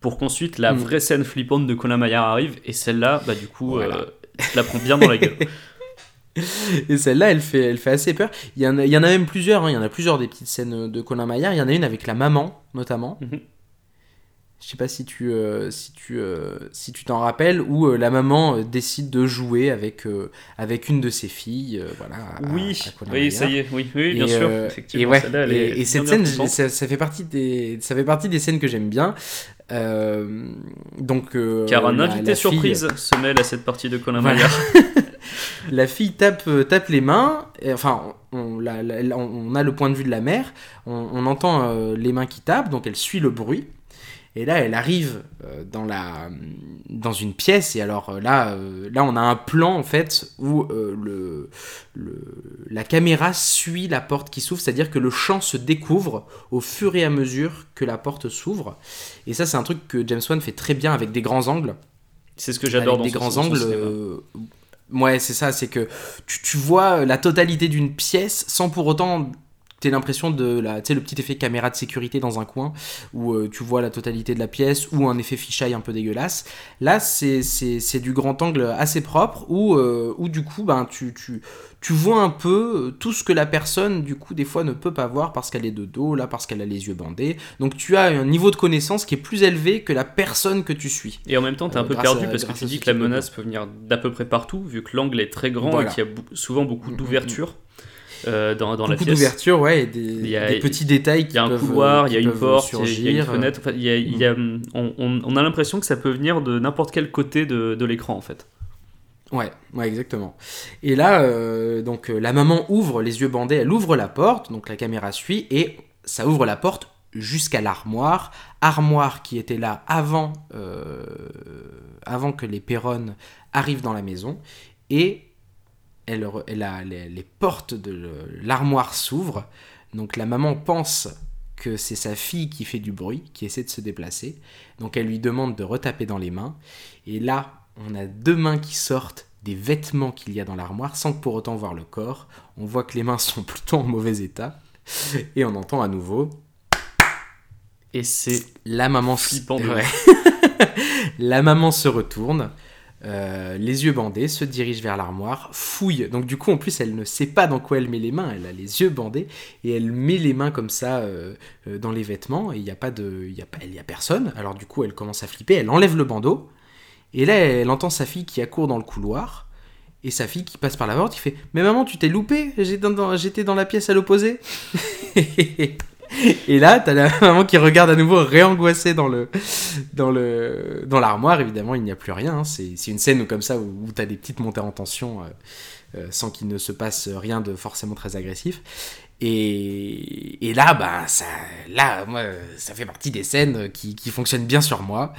pour qu'ensuite la Mm. vraie scène flippante de Colin Maillard arrive et celle-là, bah du coup, Voilà. euh, je la prends bien dans la gueule. Et celle-là, elle fait, elle fait assez peur. Il y en a, il y en a même plusieurs, hein, il y en a plusieurs des petites scènes de Colin Maillard. Il y en a une avec la maman, notamment. Mhm. Je sais pas si tu, euh, si tu, euh, si tu t'en rappelles, où euh, la maman décide de jouer avec, avec une de ses filles. voilà, oui, à Colin oui, ça y est, oui, oui, bien Et, sûr. effectivement, et ouais, et, est et bien, cette scène, ça fait partie des, ça fait partie des scènes que j'aime bien. Euh, donc, euh, Car un la- invité la fille- surprise se mêle à cette partie de Colin Voilà. Maillard. La fille tape, euh, tape les mains, et, enfin, on, la- a le point de vue de la mère, on, on entend euh, les mains qui tapent, donc elle suit le bruit. Et là, elle arrive euh, dans, la, dans une pièce, et alors euh, là, euh, là, on a un plan en fait où le, le, la caméra suit la porte qui s'ouvre, c'est-à-dire que le champ se découvre au fur et à mesure que la porte s'ouvre. Et ça, c'est un truc que James Wan fait très bien avec des grands angles C'est ce que j'adore dans des grands angles. euh, ouais, c'est ça, c'est que tu, tu vois la totalité d'une pièce sans pour autant t'aies l'impression de la, tu sais, le petit effet caméra de sécurité dans un coin où euh, tu vois la totalité de la pièce ou un effet fisheye un peu dégueulasse. Là, c'est c'est- c'est du grand angle assez propre où, euh, où du coup, ben, tu, tu, tu vois un peu tout ce que la personne, du coup, des fois ne peut pas voir parce qu'elle est de dos, là, parce qu'elle a les yeux bandés. Donc tu as un niveau de connaissance qui est plus élevé que la personne que tu suis. Et en même temps, t'es un Euh, peu perdu à- parce que tu dis que la menace peut venir d'à peu près partout, vu que l'angle est très grand Voilà. et qu'il y a souvent beaucoup Mm, mm, d'ouvertures euh, dans, dans la pièce. d'ouverture, ouais, et des, Il y a- des petits détails qui Il y a un peuvent, couloir, il y a une peuvent porte, il y a- une fenêtre. Enfin, il y a- il y a, on, a l'impression que ça peut venir de n'importe quel côté de, de l'écran en fait. Ouais, ouais, exactement. Et là, euh, donc euh, la maman ouvre les yeux bandés, elle ouvre la porte, donc la caméra suit, et ça ouvre la porte jusqu'à l'armoire, armoire qui était là avant, euh, avant que les Perronnes arrivent dans la maison, et elle, re- elle a- les, les portes de l'armoire s'ouvrent, donc la maman pense que c'est sa fille qui fait du bruit, qui essaie de se déplacer, donc elle lui demande de retaper dans les mains, et là, on a deux mains qui sortent des vêtements qu'il y a dans l'armoire sans pour autant voir le corps. On voit que les mains sont plutôt en mauvais état. Et on entend à nouveau Et c'est la maman Flippant de Ouais. la maman se retourne, euh, les yeux bandés, se dirige vers l'armoire, fouille. Donc du coup, en plus, elle ne sait pas dans quoi elle met les mains. Elle a les yeux bandés et elle met les mains comme ça euh, euh, dans les vêtements. Et il n'y a pas de, y a pas, il y a personne. Alors du coup, elle commence à flipper. Elle enlève le bandeau. Et là, elle entend sa fille qui accourt dans le couloir. Et sa fille qui passe par la porte, qui fait Mais maman, tu t'es loupé J'étais dans, j'étais dans la pièce à l'opposé. Et là, t'as la maman qui regarde à nouveau réangoissée dans le dans le dans l'armoire. Évidemment, il n'y a plus rien. hein. C'est une scène comme ça où, où t'as des petites montées en tension. euh, sans qu'il ne se passe rien de forcément très agressif. Et, et là, bah, ça, là, moi, ça fait partie des scènes qui, qui fonctionnent bien sur moi.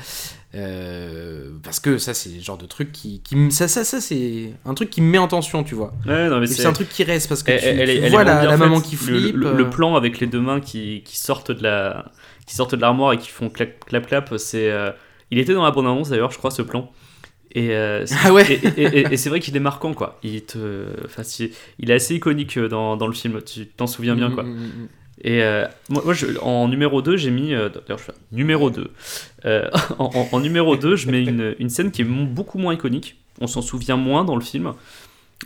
Euh, parce que ça, c'est le genre de truc qui. qui ça, ça, ça c'est un truc qui me met en tension, tu vois. Ouais, c'est un truc qui reste parce que elle, tu, elle, tu elle vois la, maman qui flippe. Le, euh, le plan avec les deux mains qui, qui sortent de la qui sortent de l'armoire et qui font clap clap clap, c'est euh, il était dans la bande annonce d'ailleurs, je crois ce plan. Et, euh, c'est- Ah ouais. et, et- vrai qu'il est marquant quoi. Il te, enfin, si- il est assez iconique dans, dans le film. Tu t'en souviens bien quoi. Et euh, moi, moi, je- en numéro 2, j'ai mis. euh, D'ailleurs, je fais numéro 2. Euh, en, en- en numéro 2, je mets une, une scène qui est beaucoup moins iconique. On s'en souvient moins dans le film,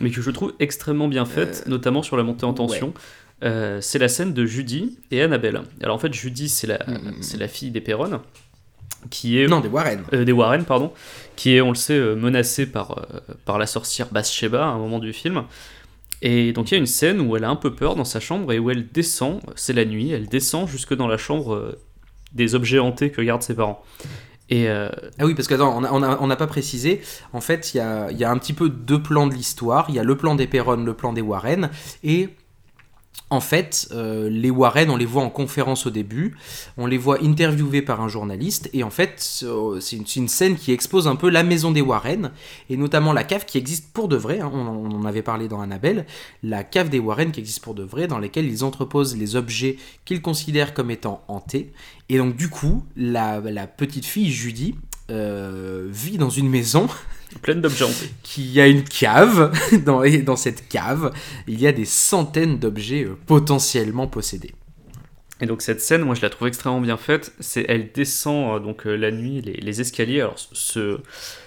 mais que je trouve extrêmement bien faite, notamment sur la montée en tension. C'est la scène de Judy et Annabelle. Alors en fait, Judy, c'est la, Mm, mm, mm. c'est la fille des Perron, qui est Non, des Warren. euh, des Warren, pardon, qui est, on le sait, menacée par, euh, par la sorcière Bathsheba à un moment du film. Et donc il y a une scène où elle a un peu peur dans sa chambre et où elle descend, c'est la nuit, elle descend jusque dans la chambre euh, des objets hantés que gardent ses parents. Et euh, Ah oui, parce que on n'a pas précisé. En fait, il y a, il y a un petit peu deux plans de l'histoire. Il y a le plan des Perron, le plan des Warren. Et en fait, euh, les Warren, on les voit en conférence au début. On les voit interviewés par un journaliste. Et en fait, c'est une, scène qui expose un peu la maison des Warren. Et notamment la cave qui existe pour de vrai. hein, on, en- avait parlé dans Annabelle. La cave des Warren qui existe pour de vrai, dans laquelle ils entreposent les objets qu'ils considèrent comme étant hantés. Et donc, du coup, la, la petite fille Judy euh, vit dans une maison pleine d'objets hantés. qui a une cave. Dans, et dans cette cave, il y a des centaines d'objets euh, potentiellement possédés. Et donc cette scène, moi je la trouve extrêmement bien faite. C'est elle descend euh, donc euh, la nuit les, les escaliers. Alors ce,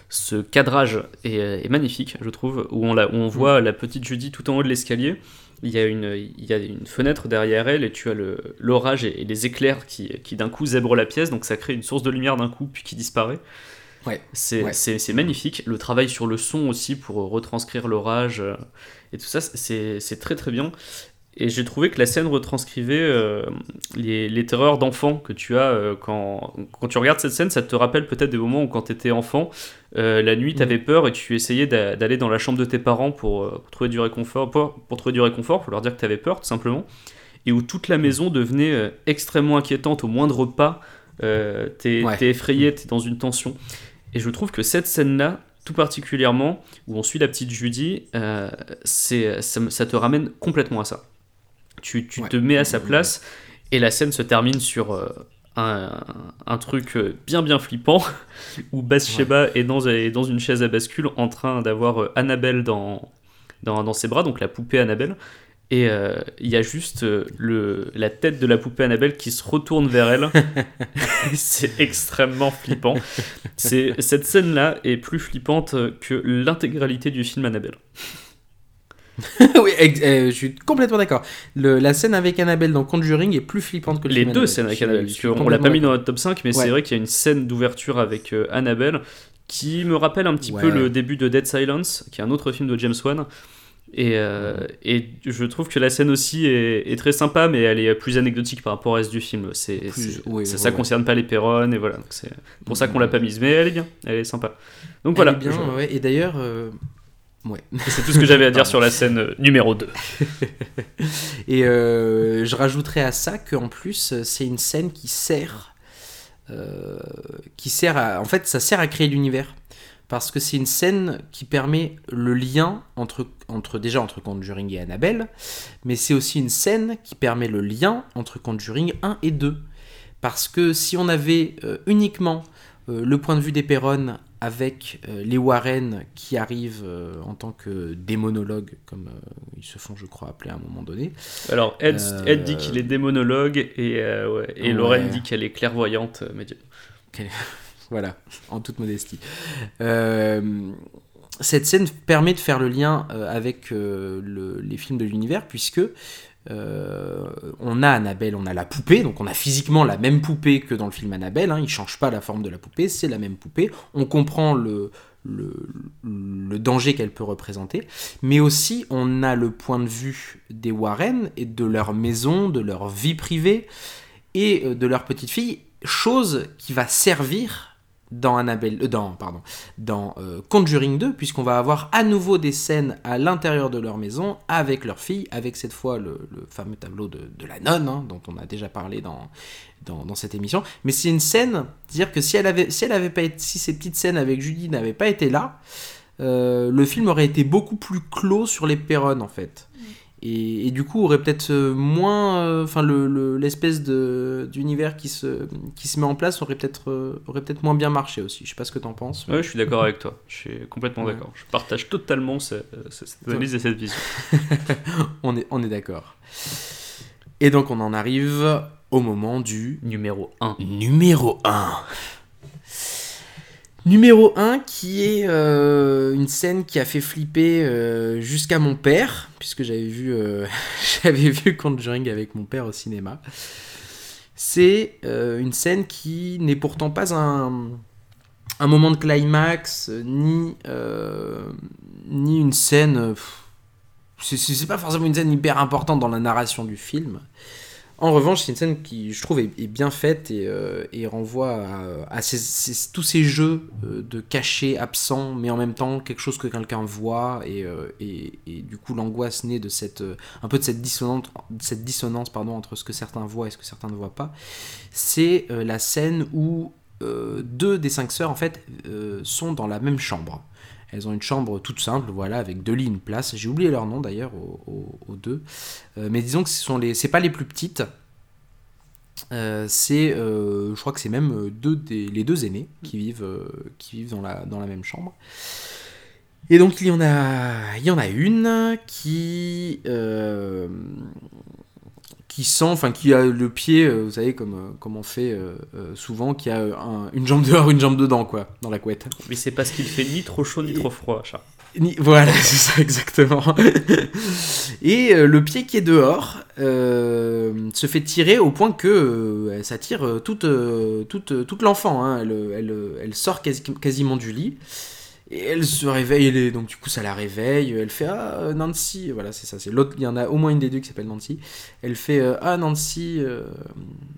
ce cadrage est, est magnifique, je trouve, où on, la, où on voit la petite Judy tout en haut de l'escalier. Il y, a une, il y a une fenêtre derrière elle et tu as le- l'orage et, et les éclairs qui, qui d'un coup zèbrent la pièce, donc ça crée une source de lumière d'un coup puis qui disparaît. Ouais. C'est Ouais. magnifique. Le travail sur le son aussi pour euh, retranscrire l'orage euh, et tout ça, c'est très très bien. Et j'ai trouvé que la scène retranscrivait euh, les, les terreurs d'enfant que tu as euh, quand, quand tu regardes cette scène. Ça te rappelle peut-être des moments où, quand tu étais enfant, euh, la nuit, tu avais peur et tu essayais d'a- d'aller dans la chambre de tes parents pour, pour trouver du réconfort, pour, pour trouver du réconfort, pour leur dire que tu avais peur, tout simplement. Et où toute la maison devenait extrêmement inquiétante au moindre pas. T'es Ouais. t'es effrayé, t'es dans une tension. Et je trouve que cette scène-là, tout particulièrement, où on suit la petite Judy, euh, c'est ça, te ramène complètement à ça. Tu, tu Ouais. te mets à sa place et la scène se termine sur euh, un, un truc euh, bien bien flippant où Bathsheba est, dans, est dans une chaise à bascule en train d'avoir Annabelle dans, dans, dans ses bras, donc la poupée Annabelle. Et euh, il y a juste euh, le, la tête de la poupée Annabelle qui se retourne vers elle. c'est extrêmement flippant. C'est, cette scène-là est plus flippante que l'intégralité du film Annabelle. oui, euh, je suis complètement d'accord. La scène avec Annabelle dans Conjuring est plus flippante que le Les film deux Annabelle. scènes avec Annabelle, parce qu'on l'a pas mis dans notre top 5, mais Ouais. c'est vrai qu'il y a une scène d'ouverture avec Annabelle qui me rappelle un petit peu le début de Dead Silence, qui est un autre film de James Wan. Et, euh, et je trouve que la scène aussi est, est très sympa, mais elle est plus anecdotique par rapport au reste du film. C'est, Plus- c'est- oui, ça, ça ouais. concerne pas les Perron, et voilà. c'est pour ça qu'on l'a pas mise, mais elle est bien, elle est sympa. Donc Elle voilà, est bien, je- ouais. Et d'ailleurs, euh, ouais. c'est tout ce que j'avais à dire sur la scène euh, numéro 2. Et euh, je rajouterais à ça qu'en plus, c'est une scène qui sert. qui sert à. En fait, ça sert à créer l'univers. Parce que c'est une scène qui permet le lien entre, entre. Déjà entre Conjuring et Annabelle. Mais c'est aussi une scène qui permet le lien entre Conjuring 1 et 2. Parce que si on avait euh, uniquement euh, le point de vue des Perron avec euh, les Warren qui arrivent en tant que démonologues, comme ils se font, je crois, appeler à un moment donné. Alors Ed, Ed dit qu'il est démonologue et, ouais, et Ouais. Lorraine dit qu'elle est clairvoyante médium. Voilà, en toute modestie. Euh, cette scène permet de faire le lien euh, avec euh, le- les films de l'univers, puisque on a Annabelle, on a la poupée, donc on a physiquement la même poupée que dans le film Annabelle, hein, il ne change pas la forme de la poupée, c'est la même poupée, on comprend le, le, danger qu'elle peut représenter, mais aussi on a le point de vue des Warren et de leur maison, de leur vie privée et de leur petite fille, chose qui va servir dans euh, dans pardon, dans euh, Conjuring 2, puisqu'on va avoir à nouveau des scènes à l'intérieur de leur maison avec leur fille, avec cette fois le, fameux tableau de, de la nonne, hein, dont on a déjà parlé dans, dans, cette émission. Mais c'est une scène, dire que si elle avait, si elle avait pas été, si ces petites scènes avec Judy n'avaient pas été là, euh, le film aurait été beaucoup plus clos sur les Perron en fait. Et, et du coup aurait peut-être euh, moins, euh, enfin le- le- l'espèce de d'univers qui se qui se met en place aurait peut-être euh, aurait peut-être moins bien marché aussi. Je sais pas ce que t'en penses. Ouais, je suis d'accord avec toi. Je suis complètement Ouais. d'accord. Je partage totalement ce- ce- cette analyse et cette vision. On est on est d'accord. Et donc on en arrive au moment du Numéro 1. numéro 1. Numéro 1 qui est euh, une scène qui a fait flipper euh, jusqu'à mon père, puisque j'avais vu, euh, j'avais vu Conjuring avec mon père au cinéma. C'est euh, une scène qui n'est pourtant pas un, un moment de climax, ni, ni une scène... c'est pas forcément une scène hyper importante dans la narration du film. En revanche, c'est une scène qui, je trouve, est, bien faite et, euh, renvoie à, tous ces jeux euh, de cachés, absents, mais en même temps quelque chose que quelqu'un voit et, euh, du coup l'angoisse naît de cette, un peu de cette dissonance, cette dissonance entre ce que certains voient et ce que certains ne voient pas. C'est la scène où deux des cinq sœurs en fait sont dans la même chambre. Elles ont une chambre toute simple, voilà, avec deux lits, une place. J'ai oublié leur nom d'ailleurs aux, deux. Euh, mais disons que ce sont pas les plus petites. Euh, c'est, euh, je crois que c'est même les deux aînés qui vivent, dans la, même chambre. Et donc il y en a, une qui, qui sent, enfin qui a le pied, euh, vous savez comme, euh, comme on fait euh, souvent, qui a un- une jambe dehors, une jambe dedans quoi, dans la couette. Mais c'est parce qu'il fait ni trop chaud ni trop froid, chat. Ni- Voilà, c'est ça exactement. Et euh, le pied qui est dehors euh, se fait tirer au point que euh, ça tire euh, toute, toute, toute l'enfant. hein. Elle, elle, elle sort quasi- quasiment du lit. Et elle se réveille, donc du coup ça la réveille, elle fait Ah euh, Nancy, voilà c'est ça, c'est l'autre, il y en a au moins une des deux qui s'appelle Nancy. Elle fait euh, Ah Nancy, euh,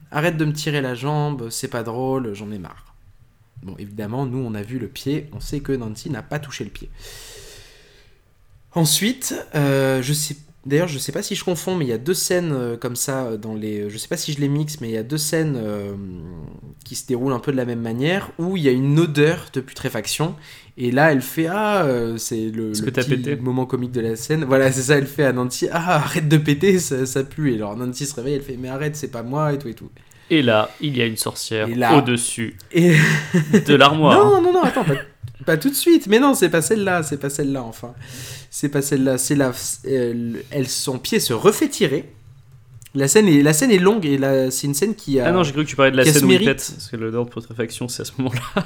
arrête de me tirer la jambe, c'est pas drôle, j'en ai marre. Bon évidemment, nous on a vu le pied, on sait que Nancy n'a pas touché le pied. Ensuite, je sais. D'ailleurs, je sais pas si je confonds, mais il y a deux scènes euh, comme ça euh, dans les. Je sais pas si je les mixe, mais il y a deux scènes euh, qui se déroulent un peu de la même manière où il y a une odeur de putréfaction. Et là, elle fait ah, euh, c'est le, petit pété moment comique de la scène. Voilà, c'est ça. Elle fait à Nancy ah arrête de péter, ça, ça pue. Et alors Nancy se réveille, elle fait mais arrête, c'est pas moi et tout et tout. Et là, il y a une sorcière là- au-dessus Et de l'armoire. Non, non, non, attends, pas, pas tout de suite. Mais non, c'est pas celle-là, c'est pas celle-là, enfin. C'est pas celle-là, c'est la. Elle, elle- son pied se refait tirer. La scène est, la scène est longue et la- c'est une scène qui a. Ah non, j'ai cru que tu parlais de la scène où il pète, parce que l'odeur de putréfaction, c'est à ce moment-là.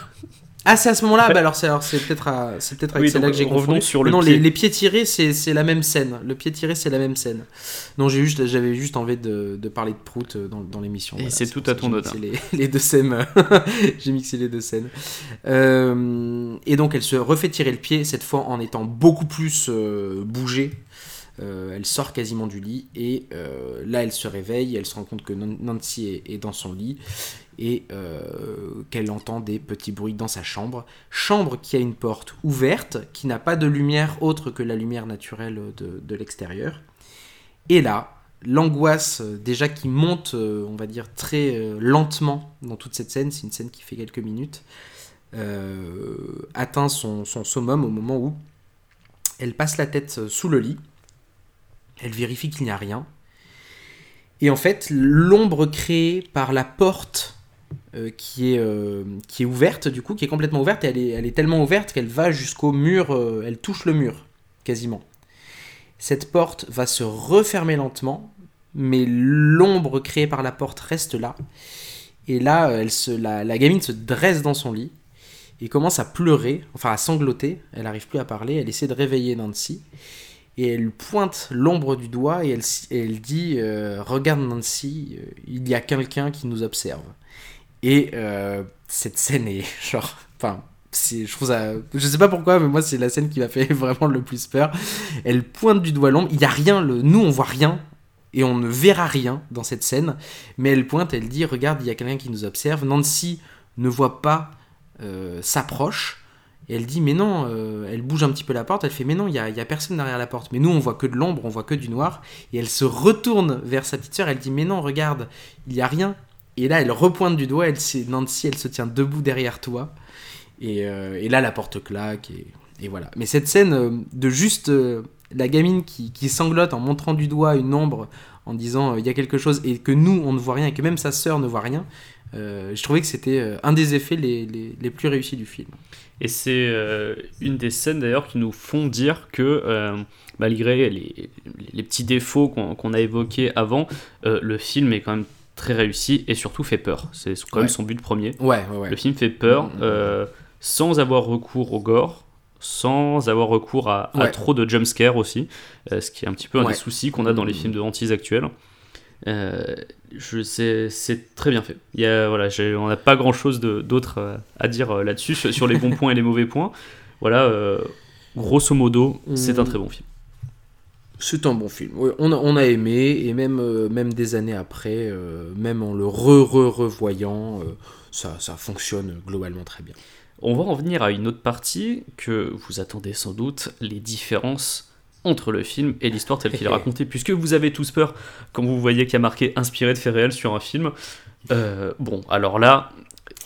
Ah, c'est à ce moment-là, bah alors c'est alors c'est peut-être à- c'est peut-être avec Oui, celle-là donc, que j'ai confondu. sur le non, pied. Les, les pieds tirés, c'est c'est la même scène. Le pied tiré, c'est la même scène. Non, j'ai juste, j'avais juste envie de, de parler de prout euh, dans, dans l'émission. Et Voilà, c'est tout à ton honneur. Les, les deux scènes. j'ai mixé les deux scènes. Euh, et donc, elle se refait tirer le pied cette fois en étant beaucoup plus euh, bougée. Euh, elle sort quasiment du lit et là elle se réveille, elle se rend compte que Nan- Nancy est, est dans son lit et euh, qu'elle entend des petits bruits dans sa chambre. Chambre qui a une porte ouverte, qui n'a pas de lumière autre que la lumière naturelle de, de l'extérieur. Et là, l'angoisse euh, déjà qui monte, euh, on va dire, très lentement dans toute cette scène, c'est une scène qui fait quelques minutes, atteint son, son summum au moment où elle passe la tête sous le lit, elle vérifie qu'il n'y a rien, et en fait, l'ombre créée par la porte euh, qui, est, euh, qui est ouverte, du coup, qui est complètement ouverte, et elle est, elle est tellement ouverte qu'elle va jusqu'au mur, euh, elle touche le mur, quasiment. Cette porte va se refermer lentement, mais l'ombre créée par la porte reste là. Et là, elle se, la, la gamine se dresse dans son lit et commence à pleurer, enfin à sangloter. Elle n'arrive plus à parler, elle essaie de réveiller Nancy. Et elle pointe l'ombre du doigt et elle, et elle dit Regarde Nancy, il y a quelqu'un qui nous observe. Et euh, cette scène est genre. Enfin, je trouve ça. Je sais pas pourquoi, mais moi, c'est la scène qui m'a fait vraiment le plus peur. Elle pointe du doigt l'ombre. Il y a rien, le, nous, on voit rien. Et on ne verra rien dans cette scène. Mais elle pointe, elle dit Regarde, il y a quelqu'un qui nous observe. Nancy ne voit pas euh, s'approche et elle dit mais non, euh, elle bouge un petit peu la porte, elle fait mais non, il n'y a, a personne derrière la porte. Mais nous on voit que de l'ombre, on voit que du noir. Et elle se retourne vers sa petite sœur, elle dit mais non, regarde, il n'y a rien. Et là elle repointe du doigt, elle, Nancy elle se tient debout derrière toi. Et, euh, là la porte claque et, voilà. Mais cette scène de juste la gamine qui, sanglote en montrant du doigt une ombre en disant il y a quelque chose et que nous on ne voit rien et que même sa sœur ne voit rien, euh, je trouvais que c'était euh, un des effets les, plus réussis du film. Et c'est euh, une des scènes d'ailleurs qui nous font dire que malgré les, petits défauts qu'on a évoqués avant, le film est quand même très réussi et surtout fait peur. C'est quand même son but premier. Ouais, ouais, Le film fait peur mm, mm, mm. sans avoir recours au gore sans avoir recours à, à trop de jumpscares aussi, ce qui est un petit peu un des soucis qu'on a dans les films de hantise actuels. Euh, c'est très bien fait. Il y a, voilà, on n'a pas grand chose d'autre euh, à dire euh, là-dessus, sur les bons points et les mauvais points. Voilà, grosso modo, c'est un très bon film. C'est un bon film. on, a, on, a, aimé, et même, même des années après, même en le re-re-revoyant, ça, ça fonctionne globalement très bien. On va en venir à une autre partie que vous attendez sans doute, les différences entre le film et l'histoire telle qu'il est racontée, puisque vous avez tous peur quand vous voyez qu'il y a marqué inspiré de faits réels sur un film. Euh, bon, alors là,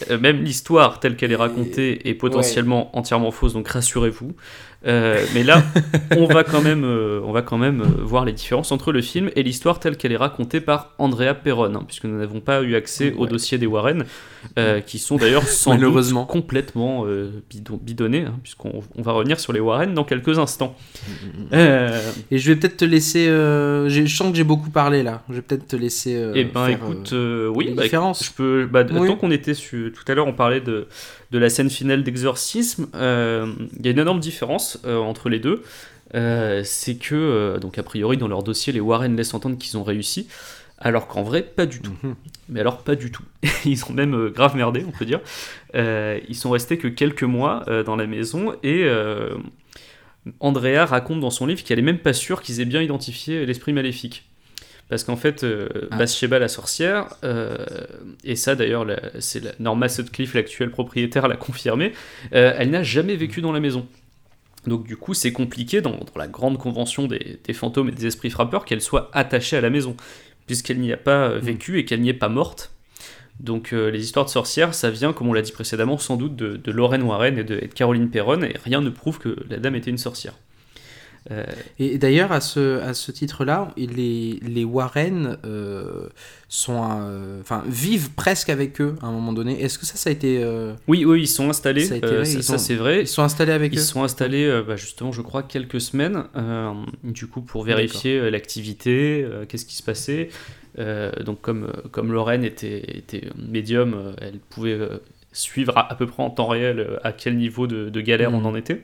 euh, même l'histoire telle qu'elle est racontée est potentiellement entièrement fausse, donc rassurez-vous. Euh, mais là, on va quand même, euh, on va quand même voir les différences entre le film et l'histoire telle qu'elle est racontée par Andrea Perron, hein, puisque nous n'avons pas eu accès au dossier des Warren, qui sont d'ailleurs sans Malheureusement. complètement bidon, bidonnés, hein, puisqu'on on va revenir sur les Warren dans quelques instants. Et je vais peut-être te laisser. je sens que j'ai beaucoup parlé là. Je vais peut-être te laisser. eh ben, écoute, oui, bah, je peux. Bah, Tant qu'on était sur tout à l'heure on parlait de, de la scène finale d'exorcisme, euh, il y a une énorme différence euh, entre les deux. Euh, c'est que, donc a priori dans leur dossier, les Warren laissent entendre qu'ils ont réussi, alors qu'en vrai, pas du tout. Mhm. Mais alors, pas du tout. ils ont même grave merdé, on peut dire. ils sont restés que quelques mois dans la maison et Andrea raconte dans son livre qu'elle est même pas sûre qu'ils aient bien identifié l'esprit maléfique. Parce qu'en fait, euh, ah. Bathsheba la sorcière, euh, et ça d'ailleurs, c'est Norma Sutcliffe, l'actuelle propriétaire, l'a confirmé, euh, elle n'a jamais vécu dans la maison. Donc du coup, c'est compliqué dans, la grande convention des, fantômes et des esprits frappeurs qu'elle soit attachée à la maison, puisqu'elle n'y a pas mm. vécu et qu'elle n'y est pas morte. Donc les histoires de sorcières, ça vient, comme on l'a dit précédemment, sans doute de, de Lorraine Warren et de, et de Caroline Perron, et rien ne prouve que la dame était une sorcière. Euh, et d'ailleurs, à ce, à ce titre-là, les, les Warren euh, sont, euh, enfin, vivent presque avec eux à un moment donné. Est-ce que ça, ça a été. Oui, oui, ils sont installés. Ça, c'est vrai. Ils sont installés avec ils eux. Ils sont installés, bah, justement, je crois, quelques semaines, du coup, pour vérifier l'activité, qu'est-ce qui se passait. donc, comme, comme Lorraine était, était médium, elle pouvait suivre à, peu près en temps réel à quel niveau de, de galère on mm. en était.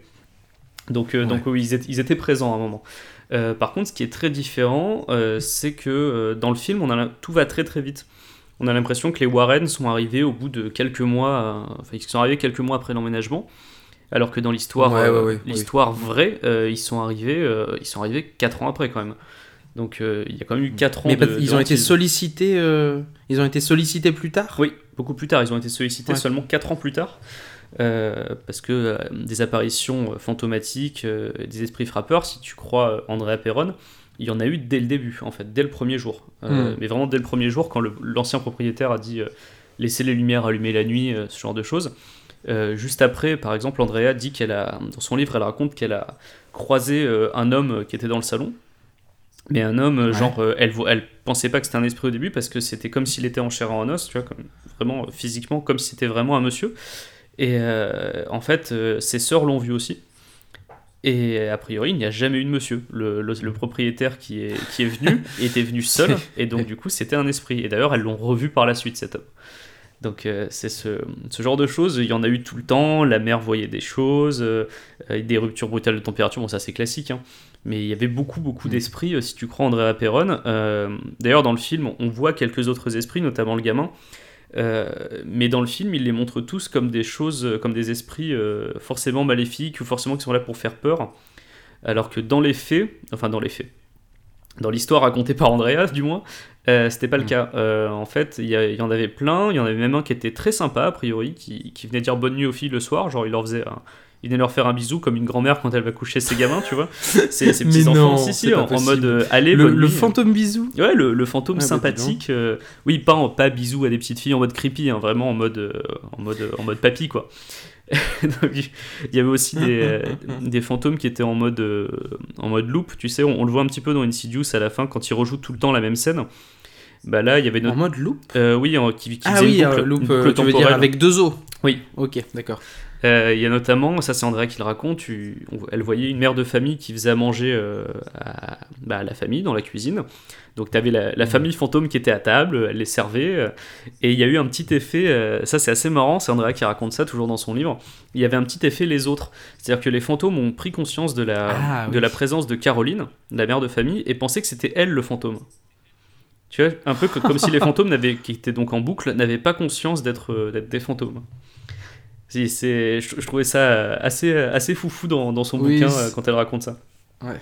Donc, euh, donc ils, étaient, présents à un moment. Euh, par contre, ce qui est très différent, euh, c'est que dans le film, on a, tout va très très vite. On a l'impression que les Warren sont arrivés au bout de quelques mois, enfin ils sont arrivés quelques mois après l'emménagement, alors que dans l'histoire, l'histoire vraie, ils sont arrivés, ils sont arrivés 4 ans après quand même. Donc il y a quand même eu 4 ans. Mais ils ont été sollicités, ils ont été sollicités plus tard? Oui, beaucoup plus tard. Ils ont été sollicités seulement 4 ans plus tard. Euh, parce que euh, des apparitions euh, fantomatiques, des esprits frappeurs, si tu crois Andrea Perron, il y en a eu dès le début, en fait, dès le premier jour. Hmm. Mais vraiment dès le premier jour, quand l'ancien propriétaire a dit laisser les lumières allumées la nuit, ce genre de choses. juste après, par exemple, Andrea dit qu'elle a, dans son livre, elle raconte qu'elle a croisé un homme qui était dans le salon. Mais un homme, genre, elle, elle pensait pas que c'était un esprit au début parce que c'était comme s'il était en chair et en os, tu vois, comme, vraiment physiquement, comme si c'était vraiment un monsieur. Et euh, en fait, euh, ses sœurs l'ont vu aussi. Et a priori, il n'y a jamais eu de monsieur. Le, le, propriétaire qui est, qui est venu était venu seul, et donc du coup, c'était un esprit. Et d'ailleurs, elles l'ont revu par la suite, cet homme. Donc euh, c'est ce, ce, genre de choses, il y en a eu tout le temps, la mère voyait des choses, des ruptures brutales de température, bon ça c'est classique, hein. mais il y avait beaucoup beaucoup mm. d'esprits, si tu crois Andrea Perron. D'ailleurs dans le film, on voit quelques autres esprits, notamment le gamin, euh, mais dans le film, il les montre tous comme des choses, euh, comme des esprits euh, forcément maléfiques ou forcément qui sont là pour faire peur. Alors que dans les faits, enfin dans les faits, dans l'histoire racontée par Andreas, du moins, euh, c'était pas le Mm. cas. En fait, il y, a- il y en avait plein. Il y en avait même un qui était très sympa, a priori, qui, qui venait dire bonne nuit aux filles le soir. Genre, il leur faisait. un- il venait leur faire un bisou comme une grand-mère quand elle va coucher ses gamins, tu vois. Ses, ses Mais petits enfants, non, si, en, en mode euh, allez, Le, fantôme bisou Ouais, le, le fantôme Ah, bah, sympathique. euh, oui, pas, en, pas bisou à des petites filles en mode creepy, hein, vraiment en mode, euh, en mode, en mode papy, quoi. Donc, il y avait aussi des, euh, des fantômes qui étaient en mode, euh, en mode loop, tu sais, on, on le voit un petit peu dans Insidious à la fin quand ils rejouent tout le temps la même scène. Bah là, il y avait En notre. mode loop euh, oui, en- qui, qui Ah faisait oui, une boucle, euh, loop, une euh, boucle tu veux dire temporelle. avec deux os? Oui. Ok, d'accord. Euh, Il y a notamment, ça c'est Andrea qui le raconte, tu- on- elle voyait une mère de famille qui faisait à manger euh, à, bah, à la famille dans la cuisine. Donc tu avais la, la famille fantôme qui était à table, elle les servait, euh, et il y a eu un petit effet, ça c'est assez marrant, c'est Andrea qui raconte ça toujours dans son livre, il y avait un petit effet les autres. C'est-à-dire que les fantômes ont pris conscience de la, Ah, de oui. la présence de Caroline, la mère de famille, et pensaient que c'était elle le fantôme. Tu vois, un peu que- comme si les fantômes qui étaient donc en boucle n'avaient pas conscience d'être des fantômes. C'est, je, je trouvais ça assez, assez foufou dans, dans son Oui, bouquin euh, quand elle raconte ça. Ouais.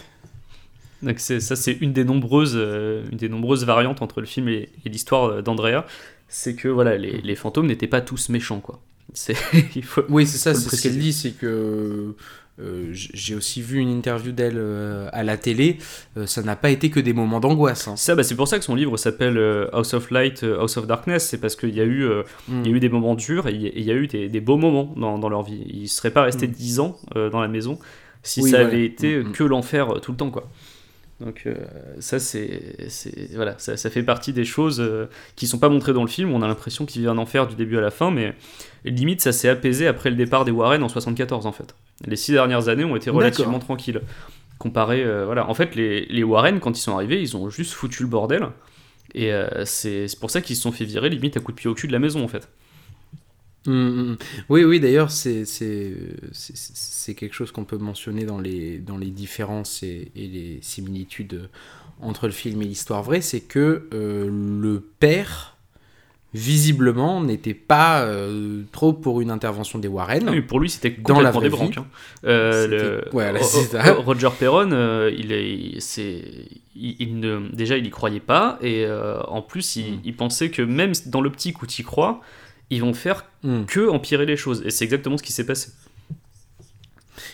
Donc c'est, ça, c'est une des nombreuses, euh, une des nombreuses variantes entre le film et, et l'histoire euh, d'Andrea. C'est que voilà, les, les fantômes n'étaient pas tous méchants, quoi. C'est, il faut... Oui, c'est ça, c'est ce qu'elle dit, c'est que euh, j'ai aussi vu une interview d'elle euh, à la télé, euh, ça n'a pas été que des moments d'angoisse. hein. Ça, bah, c'est pour ça que son livre s'appelle House of Light, House of Darkness. C'est parce qu'il y a eu, il y a eu des moments durs et il y a- y eu des, des beaux moments dans, dans leur vie. Ils ne seraient pas restés Mm. 10 ans dans la maison si Oui, ça voilà. avait été Mm, mm. que l'enfer tout le temps, quoi. Donc ça, c'est, c'est- voilà, ça, ça fait partie des choses qui sont pas montrées dans le film. On a l'impression qu'ils vivent un enfer du début à la fin, mais limite ça s'est apaisé après le départ des Warren en 74 en fait. Les six dernières années ont été relativement tranquilles. Comparé, euh, voilà, en fait les, les Warren quand ils sont arrivés, ils ont juste foutu le bordel. Et euh, c'est pour ça qu'ils se sont fait virer limite à coup de pied au cul de la maison en fait. Mm, mm. Oui, oui, d'ailleurs, c'est quelque chose qu'on peut mentionner dans les, dans les différences et, et les similitudes entre le film et l'histoire vraie, c'est que euh, le père, visiblement, n'était pas euh, trop pour une intervention des Warren. Oui, pour lui, c'était Dans la vraie des branques. hein. Euh, le-. Ro- Roger Perron, euh, il est, c'est, il, il ne, déjà, il y croyait pas, et en plus, il, Mm. il pensait que même dans l'optique où tu y crois, ils vont faire Mm. que empirer les choses. Et c'est exactement ce qui s'est passé.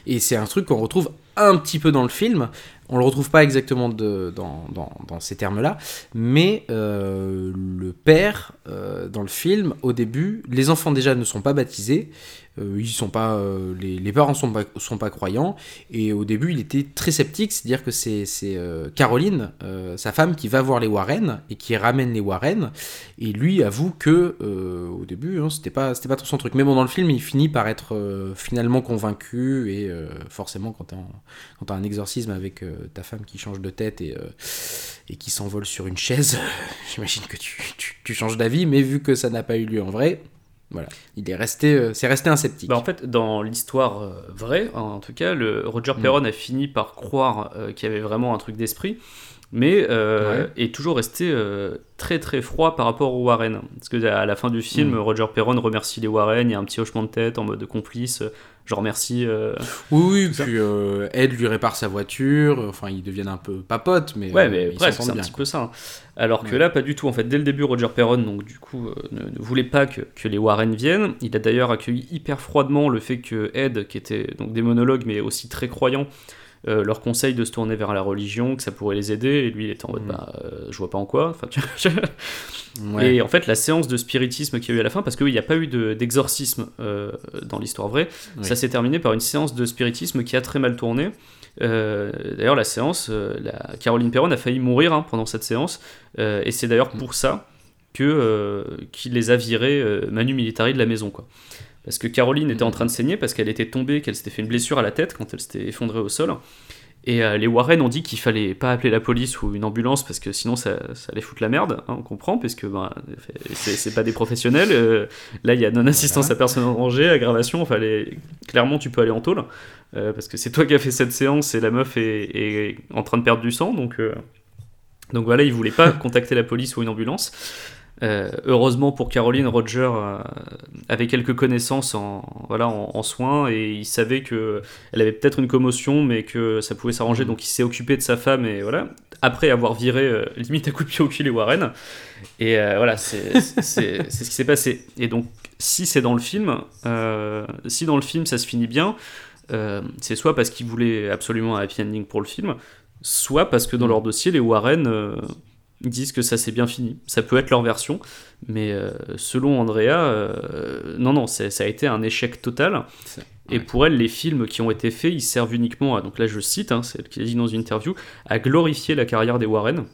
Et c'est un truc qu'on retrouve un petit peu dans le film. On le retrouve pas exactement dans, ces termes-là, mais euh, le père, euh, dans le film, au début, les enfants déjà ne sont pas baptisés, ils sont pas, euh, les, parents sont pas, sont pas croyants, et au début il était très sceptique, c'est-à-dire que c'est euh, Caroline, euh, sa femme, qui va voir les Warren et qui ramène les Warren, et lui avoue que euh, au début hein, c'était pas c'était pas trop son truc, mais bon dans le film il finit par être euh, finalement convaincu et euh, forcément quand t'as un, exorcisme avec euh, ta femme qui change de tête et, euh, qui s'envole sur une chaise, j'imagine que tu, tu changes d'avis, mais vu que ça n'a pas eu lieu en vrai, voilà, il est resté, euh, c'est resté un sceptique. Bah, en fait, dans l'histoire euh, vraie, en tout cas, le Roger Mm. Perron a fini par croire euh, qu'il y avait vraiment un truc d'esprit, mais est toujours resté très très froid par rapport aux Warren. Parce que à la fin du film, Mm. Roger Perron remercie les Warren, il y a un petit hochement de tête en mode complice. Je remercie. euh, oui, oui, puis euh, Ed lui répare sa voiture, enfin ils deviennent un peu papotes, mais, Ouais, euh, mais presque, c'est un petit peu ça. hein. Alors que là, pas du tout. En fait, dès le début, Roger Perron, donc du coup, ne, ne voulait pas que, que les Warren viennent. Il a d'ailleurs accueilli hyper froidement le fait que Ed, qui était donc des monologues, mais aussi très croyant, euh, leur conseille de se tourner vers la religion, que ça pourrait les aider. Et lui, il était en mode, Mm. bah, euh, je vois pas en quoi. Enfin, tu vois, Ouais. Et en fait, la séance de spiritisme qu'il y a eu à la fin, parce qu'il n'y a pas eu de- d'exorcisme euh, dans l'histoire vraie, Oui. ça s'est terminé par une séance de spiritisme qui a très mal tourné. Euh, d'ailleurs, la séance, la Caroline Perron a failli mourir hein, pendant cette séance, et c'est d'ailleurs pour ça que qu'il les a virés manu militari de la maison, quoi. Parce que Caroline était en train de saigner parce qu'elle était tombée, qu'elle s'était fait une blessure à la tête quand elle s'était effondrée au sol. Et euh, les Warren ont dit qu'il fallait pas appeler la police ou une ambulance parce que sinon ça, ça allait foutre la merde, hein, on comprend, parce que ben, c'est pas des professionnels. euh, là, il y a non-assistance à personne en danger, aggravation, enfin, clairement tu peux aller en tôle. euh, parce que c'est toi qui as fait cette séance et la meuf est, en train de perdre du sang, donc, donc voilà, ils voulaient pas contacter la police ou une ambulance. Euh, heureusement pour Caroline, Roger euh, avait quelques connaissances en, voilà, en, en soins et il savait que elle avait peut-être une commotion mais que ça pouvait s'arranger Mhm. donc il s'est occupé de sa femme et voilà après avoir viré euh, limite à coup de pied au cul les Warren. Et voilà, c'est ce qui s'est passé. Et donc, si c'est dans le film, si dans le film ça se finit bien, c'est soit parce qu'ils voulaient absolument un happy ending pour le film, soit parce que dans Mm. leur dossier, les Warren euh, disent que ça s'est bien fini. Ça peut être leur version, mais euh, selon Andrea, euh, non, non, c'est- ça a été un échec total. C'est- Et ouais. pour elle, les films qui ont été faits, ils servent uniquement à, donc là je cite, hein, c'est elle qui l'a dit dans une interview, à glorifier la carrière des Warren.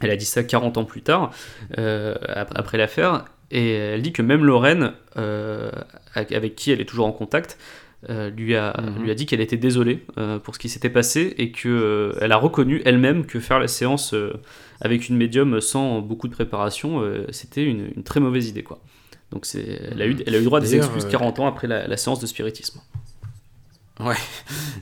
Elle a dit ça 40 ans plus tard, euh, ap- après l'affaire, et elle dit que même Lorraine, avec qui elle est toujours en contact, euh, lui, a, Mhm. lui a dit qu'elle était désolée euh, pour ce qui s'était passé et qu'elle a reconnu elle-même que faire la séance euh, avec une médium sans beaucoup de préparation, euh, c'était une, une très mauvaise idée. Quoi. Donc c'est, elle, a eu, elle a eu droit à des excuses euh, 40 ans après la, la séance de spiritisme.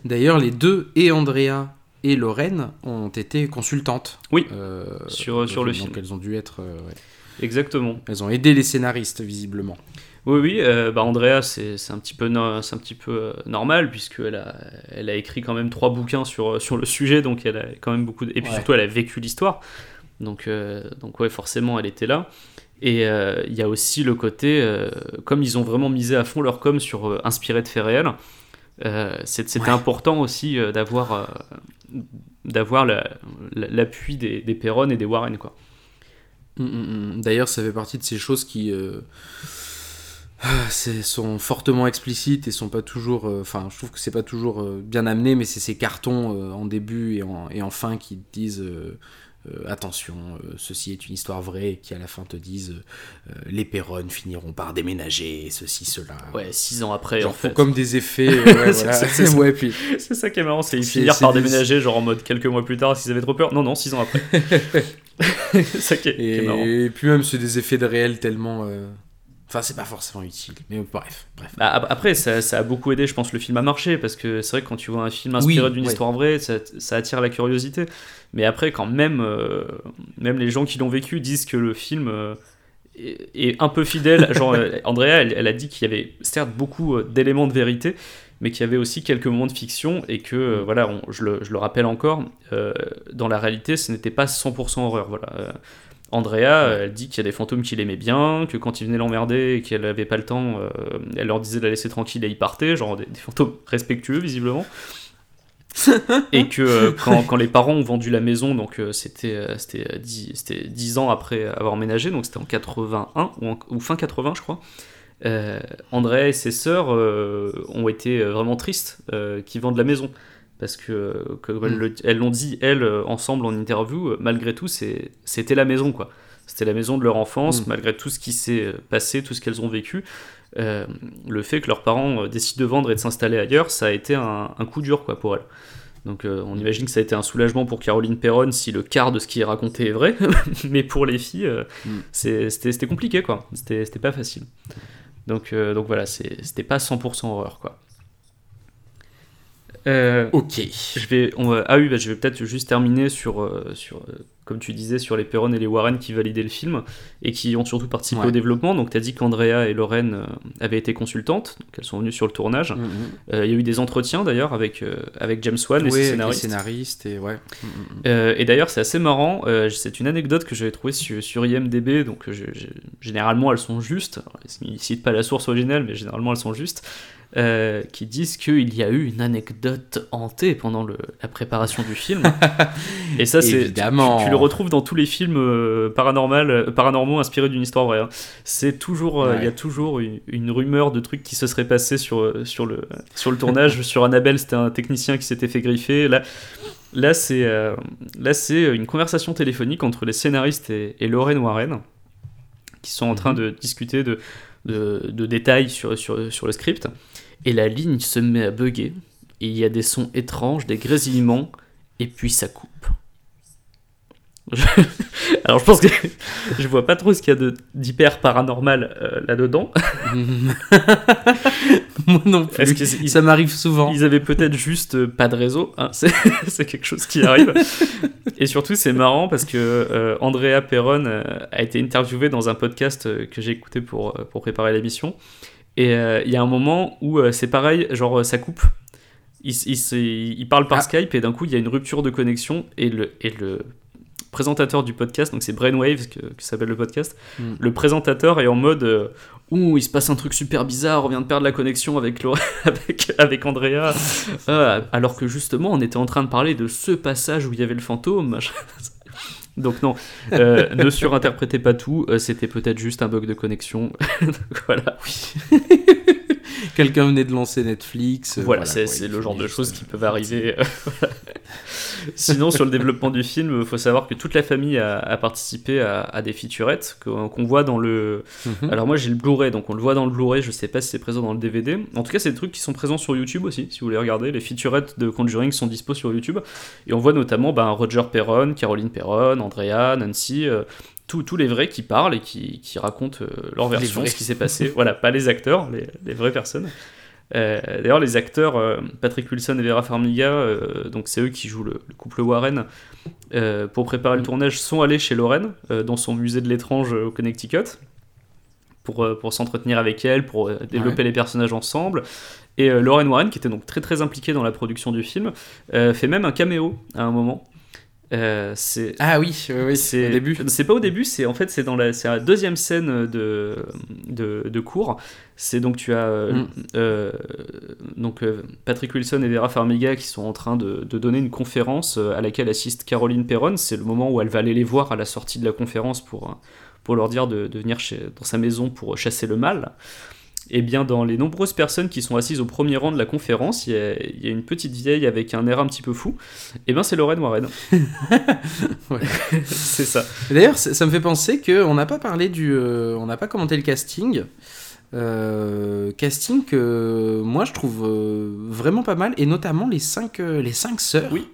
D'ailleurs, les deux, et Andrea et Lorraine, ont été consultantes. Oui, euh, sur- sur le donc film. elles ont dû être. euh, ouais. Exactement. Elles ont aidé les scénaristes, visiblement. Oui, oui, euh, bah Andrea, c'est un petit peu, c'est un petit peu euh, normal, puisqu'elle a, elle a écrit quand même trois bouquins sur, sur le sujet, donc elle a quand même beaucoup. de- Et puis Ouais. surtout, elle a vécu l'histoire. Donc, euh, donc, ouais, forcément, elle était là. Et euh, il y a aussi le côté, euh, comme ils ont vraiment misé à fond leur com sur euh, inspiré de faits réels, euh, c'était Ouais. important aussi euh, d'avoir euh, d'avoir la- la- l'appui des, des Perron et des Warren, quoi. Mm, mm, mm. D'ailleurs, ça fait partie de ces choses qui euh, sont fortement explicites et sont pas toujours. euh, Enfin, je trouve que c'est pas toujours euh, bien amené, mais c'est ces cartons euh, en début et en, et en fin qui te disent. attention, ceci est une histoire vraie, et qui à la fin te disent les Perronnes finiront par déménager, ceci, cela. Ouais, six ans après, Genre, en fait. comme des effets. ouais, C'est- voilà. ça. ouais, puis C'est ça qui est marrant, c'est ils c'est par des- déménager, genre en mode quelques mois plus tard, s'ils avaient trop peur. Non, non, six ans après. c'est ça qui est, qui est marrant. Et, puis même, c'est des effets de réel tellement. Enfin, c'est pas forcément utile. Mais bref, bref. Bah, ap- après, ça, ça a beaucoup aidé, je pense, le film à marcher, parce que c'est vrai que quand tu vois un film inspiré Oui, d'une ouais. histoire vraie, ça, ça attire la curiosité. Mais après, quand même, euh, même les gens qui l'ont vécu disent que le film euh, est, est un peu fidèle. Genre, euh, Andrea, elle, elle a dit qu'il y avait certes beaucoup d'éléments de vérité, mais qu'il y avait aussi quelques moments de fiction, et que, euh, Mm. voilà, on- je, le, je le rappelle encore, dans la réalité, ce n'était pas 100% horreur. Voilà. Andrea, euh, elle dit qu'il y a des fantômes qui l'aimaient bien, que quand ils venaient l'emmerder et qu'elle n'avait pas le temps, euh, elle leur disait de la laisser tranquille et ils partaient, genre des, des fantômes respectueux visiblement. et que euh, quand, quand les parents ont vendu la maison, donc euh, c'était euh, c'était euh, dix- c'était 10 ans après avoir emménagé, donc c'était en 81 ou, en- ou fin 80 je crois. Andrea et ses sœurs ont été vraiment tristes qu'ils vendent la maison parce que, elles Mm. le- elles l'ont dit elles euh, ensemble en interview, euh, malgré tout c'était la maison quoi. C'était la maison de leur enfance, Mm. malgré tout ce qui s'est euh, passé, tout ce qu'elles ont vécu. Euh, le fait que leurs parents décident de vendre et de s'installer ailleurs, ça a été un, un coup dur quoi pour elles. Donc euh, on imagine que ça a été un soulagement pour Caroline Perron si le quart de ce qui est raconté est vrai, mais pour les filles, euh, Mm. c'était compliqué quoi. C'était pas facile. Donc, euh, donc voilà, c'était pas 100% horreur quoi. Euh, Ok. je vais, on va- ah oui, bah, je vais peut-être juste terminer sur, euh, sur euh, comme tu disais, sur les Perron et les Warren qui validaient le film et qui ont surtout participé Ouais. au développement. Donc tu as dit qu'Andrea et Lorraine avaient été consultantes, donc elles sont venues sur le tournage. Mm, mm. Euh, Il y a eu des entretiens d'ailleurs avec, euh, avec James Wan, et Ouais, ses avec les scénaristes. scénaristes et ouais. Mm. Euh, et d'ailleurs, c'est assez marrant. c'est une anecdote que j'avais trouvée sur, sur IMDb. Donc, je- je- généralement, elles sont justes. Alors, Ils citent pas la source originale, mais généralement, elles sont justes. Euh, qui disent qu'il y a eu une anecdote hantée pendant le- la préparation du film. et ça, c'est tu, Évidemment. tu le retrouves dans tous les films euh, paranormal, euh, paranormaux inspirés d'une histoire vraie. hein. C'est toujours, il y a toujours une, une rumeur de trucs qui se seraient passés sur, sur, le, sur le tournage. sur Annabelle, c'était un technicien qui s'était fait griffer. Là, Là, c'est euh, une conversation téléphonique entre les scénaristes et, et Lorraine Warren, qui sont en train Mhm. de discuter de, de, de détails sur, sur, sur le script. Et la ligne se met à bugger. Et il y a des sons étranges, des grésillements, et puis ça coupe. Je- Alors je pense que je vois pas trop ce qu'il y a de- d'hyper paranormal euh, là-dedans. Moi non plus. Que Ça m'arrive souvent. Ils avaient peut-être juste euh, pas de réseau, hein, c'est quelque chose qui arrive. Et surtout, c'est marrant parce que euh, Andrea Perron a été interviewée dans un podcast que j'ai écouté pour, pour préparer l'émission. Et euh, il y a un moment où euh, c'est pareil, genre euh, ça coupe. il, parle par Ah. Skype et d'un coup il y a une rupture de connexion et le, et le présentateur du podcast, donc c'est Brainwaves que, que s'appelle le podcast, Mm. le présentateur est en mode euh, Ouh, il se passe un truc super bizarre, on vient de perdre la connexion avec, Laure- avec, avec Andrea. Alors que justement, on était en train de parler de ce passage où il y avait le fantôme. Donc non, euh, ne surinterprétez pas tout, euh, c'était peut-être juste un bug de connexion. Donc voilà, Quelqu'un venait de lancer Netflix. euh, voilà, c'est le genre de choses qui peuvent arriver. euh. Sinon, sur le développement du film, il faut savoir que toute la famille a, a participé à, à des featurettes qu'on voit dans le, Mhm. Alors moi j'ai le Blu-ray, donc on le voit dans le Blu-ray, je sais pas si c'est présent dans le DVD. En tout cas c'est des trucs qui sont présents sur YouTube aussi, si vous voulez regarder. Les featurettes de Conjuring sont dispo sur YouTube. Et on voit notamment ben, Roger Perron, Caroline Perron, Andrea, Nancy, euh, tous les vrais qui parlent et qui, qui racontent euh, leur version, ce qui s'est passé. voilà, pas les acteurs, les, les vraies personnes. Euh, D'ailleurs les acteurs, euh, Patrick Wilson et Vera Farmiga, euh, donc c'est eux qui jouent le, le couple Warren, pour préparer le Mm. tournage, sont allés chez Lorraine, dans son musée de l'étrange au Connecticut pour, pour s'entretenir avec elle, pour développer Ouais. les personnages ensemble. Et Lauren Warren, qui était donc très très impliquée dans la production du film, fait même un caméo à un moment. Euh, c'est Ah oui, oui, oui, c'est au début. C'est pas au début, c'est en fait c'est dans la, c'est la deuxième scène de, de, de cours. C'est donc tu as euh, Mm. euh, donc Patrick Wilson et Vera Farmiga qui sont en train de, de donner une conférence à laquelle assiste Caroline Perron. C'est le moment où elle va aller les voir à la sortie de la conférence pour pour leur dire de, de venir chez, dans sa maison pour chasser le mal. Et bien dans les nombreuses personnes qui sont assises au premier rang de la conférence, il y a, il y a une petite vieille avec un air un petit peu fou. Et bien c'est Lorraine Warren. Voilà. c'est ça. D'ailleurs, ça me fait penser que on n'a pas parlé du, euh, on n'a pas commenté le casting. Euh, casting que moi je trouve euh, vraiment pas mal et notamment les cinq, les cinq sœurs. Oui.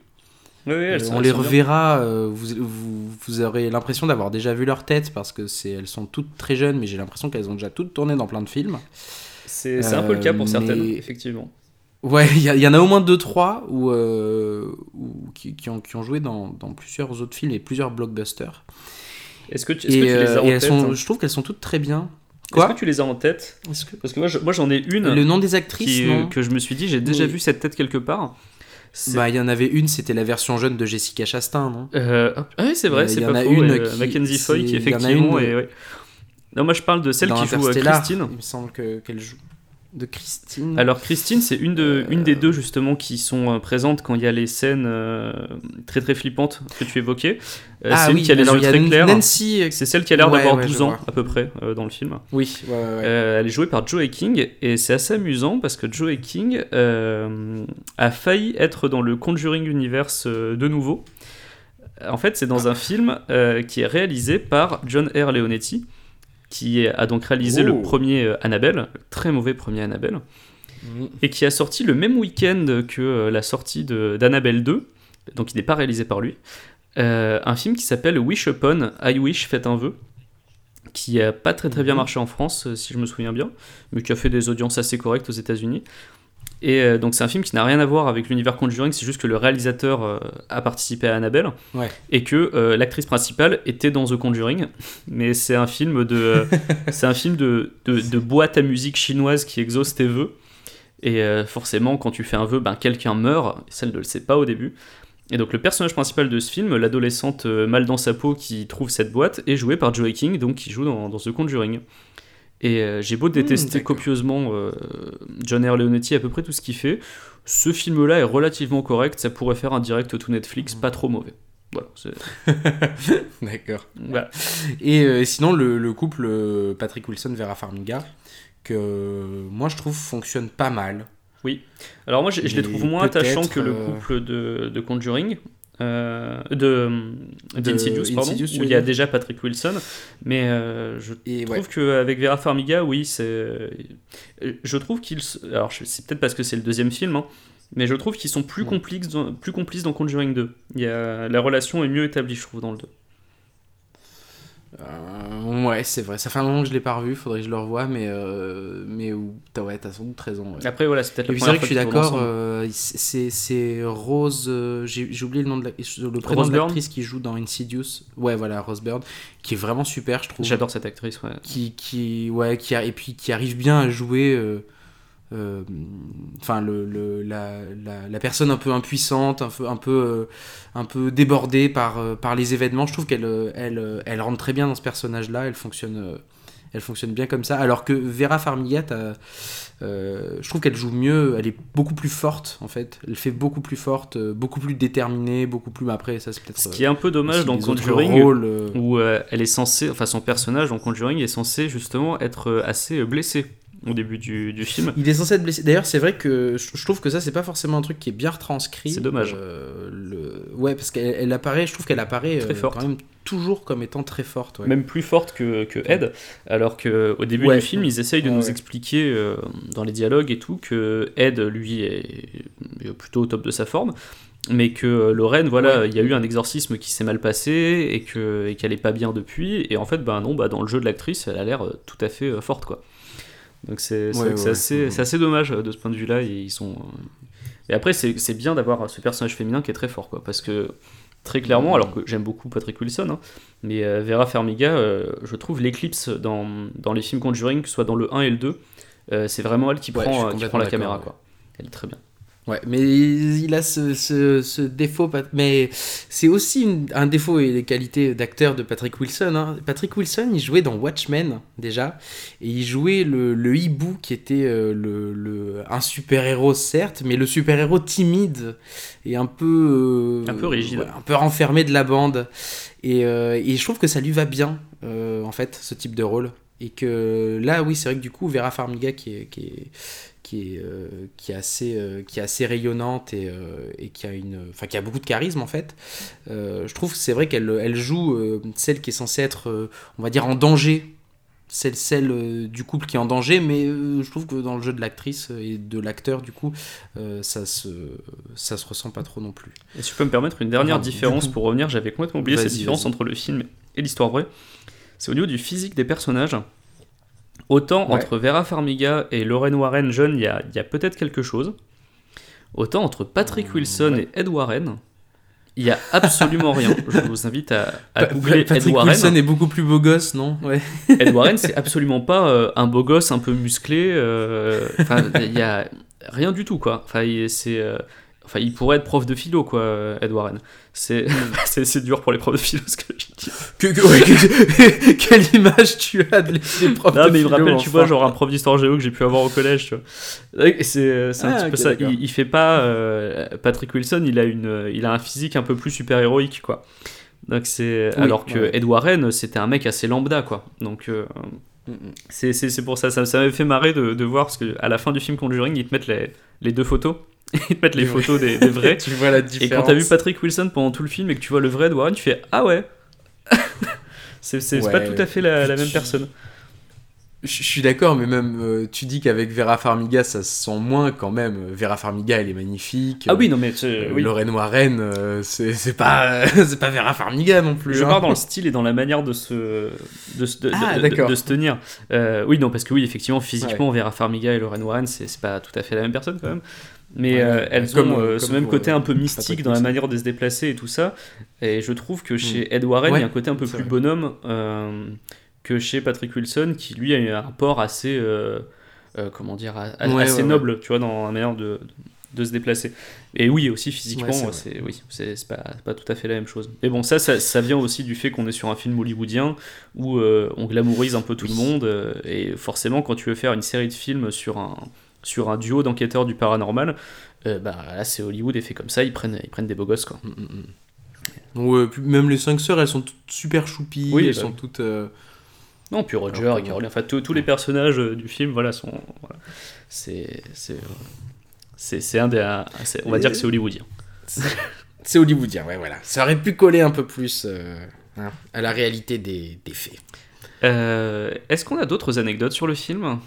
Oui, oui, elles Euh, sont- on les reverra. euh, vous, vous, vous aurez l'impression d'avoir déjà vu leur tête parce que c'est, elles sont toutes très jeunes, mais j'ai l'impression qu'elles ont déjà toutes tourné dans plein de films. C'est un peu le cas pour Euh, certaines, effectivement. Ouais, il y, en a au moins deux trois où, euh, où- qui, qui ont, qui ont joué dans, dans plusieurs autres films et plusieurs blockbusters. Est-ce que, tu- est-ce que tu les as en tête sont, hein je trouve qu'elles sont toutes très bien. Est-ce que tu les as en tête que- Parce que moi, je- moi j'en ai une Le nom des actrices, qui, non que je me suis dit, j'ai déjà vu cette tête quelque part. Bah, il y en avait une, c'était la version jeune de Jessica Chastain, non? Euh, ah oui, c'est vrai, Euh, c'est il y en pas a faux. une euh, qui- Mackenzie Foy, qui effectivement. une- est- ouais. Non, moi je parle de celle Dans qui joue euh, Christine. Il me semble que- qu'elle joue. De Christine. Alors Christine, c'est une, de, une Euh. des deux justement qui sont euh, présentes quand il y a les scènes euh, très très flippantes que tu évoquais. Euh, ah c'est oui, qui a les alors yeux il y a très Nan- clairs. Nancy. C'est celle qui a l'air Ouais, d'avoir ouais, 12 je ans vois. à peu près euh, dans le film. Oui, ouais, elle est jouée par Joey King et c'est assez amusant parce que Joey King a failli être dans le Conjuring Universe de nouveau. En fait, c'est dans un film qui est réalisé par John R. Leonetti, qui a donc réalisé Oh. le premier euh, Annabelle, le très mauvais premier Annabelle, Mm. et qui a sorti le même week-end que euh, la sortie d'Annabelle 2, donc il n'est pas réalisé par lui, euh, un film qui s'appelle Wish Upon, I Wish, faites un vœu, qui a pas très très bien Mhm. marché en France, si je me souviens bien, mais qui a fait des audiences assez correctes aux États-Unis. Et euh, donc c'est un film qui n'a rien à voir avec l'univers Conjuring, c'est juste que le réalisateur euh, a participé à Annabelle Ouais. et que euh, l'actrice principale était dans The Conjuring. Mais c'est un film de, c'est un film de, de, de boîte à musique chinoise qui exauce tes vœux. Et forcément, quand tu fais un vœu, ben, quelqu'un meurt. Et ça, elle ne le sait pas au début. Et donc le personnage principal de ce film, l'adolescente mal dans sa peau qui trouve cette boîte, est joué par Joey King, donc qui joue dans, dans The Conjuring. Et euh, j'ai beau détester d'accord. copieusement euh, John R. Leonetti à peu près tout ce qu'il fait, ce film-là est relativement correct, ça pourrait faire un direct tout Netflix, pas trop mauvais. Voilà, D'accord. voilà. Et euh, sinon, le, le couple Patrick Wilson-Vera Farmiga, que moi je trouve fonctionne pas mal. Alors moi je, je les trouve moins attachants que le couple de, de Conjuring, euh, de, De pardon, Insidious, où il y a déjà Patrick Wilson, mais euh, je Et trouve ouais. qu'avec Vera Farmiga, oui, c'est... Je trouve qu'ils... Alors c'est peut-être parce que c'est le deuxième film, hein, mais je trouve qu'ils sont plus, Ouais. complices dans, plus complices dans Conjuring 2. Il y a... La relation est mieux établie, je trouve, dans le 2. Euh, ouais, c'est vrai. Ça fait un moment que je l'ai pas revu, faudrait que je le revoie, mais, euh, mais t'as ouais, t'as sans doute raison. ouais. Après, voilà, c'est peut-être la première vrai que je suis fois d'accord, euh, c'est Rose, euh, j'ai oublié le nom de la, le prénom Rose de l'actrice qui joue dans Insidious. Ouais, voilà, Rose Byrne, qui est vraiment super, je trouve. J'adore cette actrice, ouais. Qui, qui, ouais, qui a- et puis qui arrive bien à jouer, euh, enfin le, le- la, la- la personne un peu impuissante, un peu, un peu, euh, un peu débordée par, euh, par les événements. Je trouve qu'elle euh, elle, euh, elle rentre très bien dans ce personnage-là, elle fonctionne, euh, elle fonctionne bien comme ça. Alors que Vera Farmiga, euh, je trouve qu'elle joue mieux, elle est beaucoup plus forte en fait. Elle fait beaucoup plus forte, euh, beaucoup plus déterminée, beaucoup plus. Après, ça c'est peut-être. Ce qui est un peu euh, dommage dans Conjuring, rôles, euh, où euh, elle est censée, enfin son personnage dans Conjuring est censé justement être euh, assez euh, blessé au début du, du film. Il est censé être blessé. D'ailleurs, c'est vrai que je trouve que ça, c'est pas forcément un truc qui est bien retranscrit. C'est dommage. Euh, le... Ouais, parce qu'elle elle apparaît, je trouve qu'elle apparaît Très euh, forte. quand même toujours comme étant très forte. ouais. Même plus forte que, que Ed, alors qu'au début Ouais. du film, ils essayent de Ouais, nous ouais. expliquer euh, dans les dialogues et tout que Ed, lui, est, plutôt au top de sa forme, mais que Lorraine, voilà, il y a eu un exorcisme qui s'est mal passé et que et qu'elle est pas bien depuis, et en fait, ben non, bah, dans le jeu de l'actrice, elle a l'air tout à fait forte, quoi. Donc c'est Ouais, c'est ouais. assez, assez dommage euh, de ce point de vue-là, et ils sont... euh, Et après, c'est bien d'avoir ce personnage féminin qui est très fort, quoi, parce que très clairement, alors que j'aime beaucoup Patrick Wilson, hein, mais euh, Vera Farmiga, euh, je trouve l'éclipse dans, dans les films Conjuring, que ce soit dans le 1 et le 2, euh, c'est vraiment elle qui prend, qui prend la caméra. Quoi. Elle est très bien. Ouais, mais il a ce, ce, ce défaut, mais c'est aussi une- un défaut et les qualités d'acteur de Patrick Wilson. hein. Patrick Wilson, il jouait dans Watchmen déjà, et il jouait le, le hibou qui était euh, le, le- un super-héros certes, mais le super-héros timide et un peu... euh, Un peu rigide. ouais, un peu renfermé de la bande. Et, euh, et je trouve que ça lui va bien, euh, en fait, ce type de rôle. Et que là, oui, c'est vrai que du coup, Vera Farmiga, qui est, qui est, qui est, euh, qui est, assez, euh, qui est assez rayonnante et, euh, et qui, a une, qui a beaucoup de charisme, en fait, je trouve que c'est vrai qu'elle elle joue celle qui est censée être, on va dire, en danger. Celle, celle du couple qui est en danger, mais je trouve que dans le jeu de l'actrice et de l'acteur, du coup, ça, se, ça se ressent pas trop non plus. Et si je peux me permettre une dernière Ah, différence coup- pour revenir, j'avais complètement oublié cette différence entre le film et l'histoire vraie. C'est au niveau du physique des personnages. Autant Ouais. entre Vera Farmiga et Lorraine Warren jeune, il y a, il y a peut-être quelque chose. Autant entre Patrick Wilson Mmh, ouais. et Ed Warren, il y a absolument rien. Je vous invite à, à googler Ed Patrick Warren. Wilson est beaucoup plus beau gosse, non? Ouais. Ed Warren, c'est absolument pas euh, un beau gosse un peu musclé. euh, Enfin, il y a rien du tout, quoi. Enfin, c'est. euh, Enfin, il pourrait être prof de philo, quoi, Ed Warren. C'est c'est- c'est dur pour les profs de philo, ce que je dis. Que- que- ouais, que- quelle image tu as de les profs Non, de mais il me philo, rappelle, tu vois, genre un prof d'histoire géo que j'ai pu avoir au collège, tu vois. C'est c'est un Ah, petit peu ça. Il, il fait pas. euh, Patrick Wilson, il a, une, il a un physique un peu plus super-héroïque, quoi. Donc c'est Oui, alors que ouais. Ed Warren, c'était un mec assez lambda, quoi. Donc euh, Mm, mm. c'est c'est- c'est pour ça, ça, ça m'avait fait marrer de, de voir parce que à la fin du film Conjuring, ils te mettent les, les deux photos, ils te mettent les photos des, des vrais. Tu vois la Et différence. quand t'as vu Patrick Wilson pendant tout le film et que tu vois le vrai Ed Warren, tu fais ah ouais. c'est Ouais. pas tout à fait la, la même Tu- personne. Je suis d'accord, mais même euh, tu dis qu'avec Vera Farmiga, ça se sent moins quand même. Vera Farmiga, elle est magnifique. Ah oui, non mais Euh, oui. Lorraine Warren, euh, c'est pas, c'est pas Vera Farmiga non plus. Je hein. pars dans le style et dans la manière de se, de, de, Ah, de- de- de se tenir. Euh, oui, non, parce que oui, effectivement, physiquement, Vera Farmiga et Lorraine Warren, c'est c'est pas tout à fait la même personne quand même. Mais Ouais, euh, elles comme, ont euh, euh, ce même pour, côté euh, un peu mystique dans la manière de se déplacer et tout ça. Et je trouve que chez Ed Warren, il y a un côté un peu plus vrai. bonhomme euh, que chez Patrick Wilson, qui lui a un rapport assez, euh, euh, comment dire, a- a- Ouais, assez ouais, noble, tu vois, dans la manière de, de se déplacer. Et oui, aussi physiquement, Ouais, c'est oui, c'est pas, pas tout à fait la même chose. Mais bon, ça, ça, ça vient aussi du fait qu'on est sur un film hollywoodien où euh, on glamourise un peu tout le monde. et forcément, quand tu veux faire une série de films sur un, sur un duo d'enquêteurs du paranormal, euh, bah là, c'est Hollywood et fait comme ça, ils prennent, ils prennent des beaux gosses, quoi. Mm, mm, mm. Même les cinq sœurs, elles sont toutes super choupies. Oui, elles bah sont toutes. euh, Non, puis Roger Alors, et Caroline, enfin tous les personnages euh, du film, voilà, sont. Voilà. C'est. C'est. un des. un- on va dire que c'est hollywoodien. C'est hollywoodien, ouais, voilà. Ça aurait pu coller un peu plus hein, à la réalité des, des faits. Est-ce qu'on a d'autres anecdotes sur le film?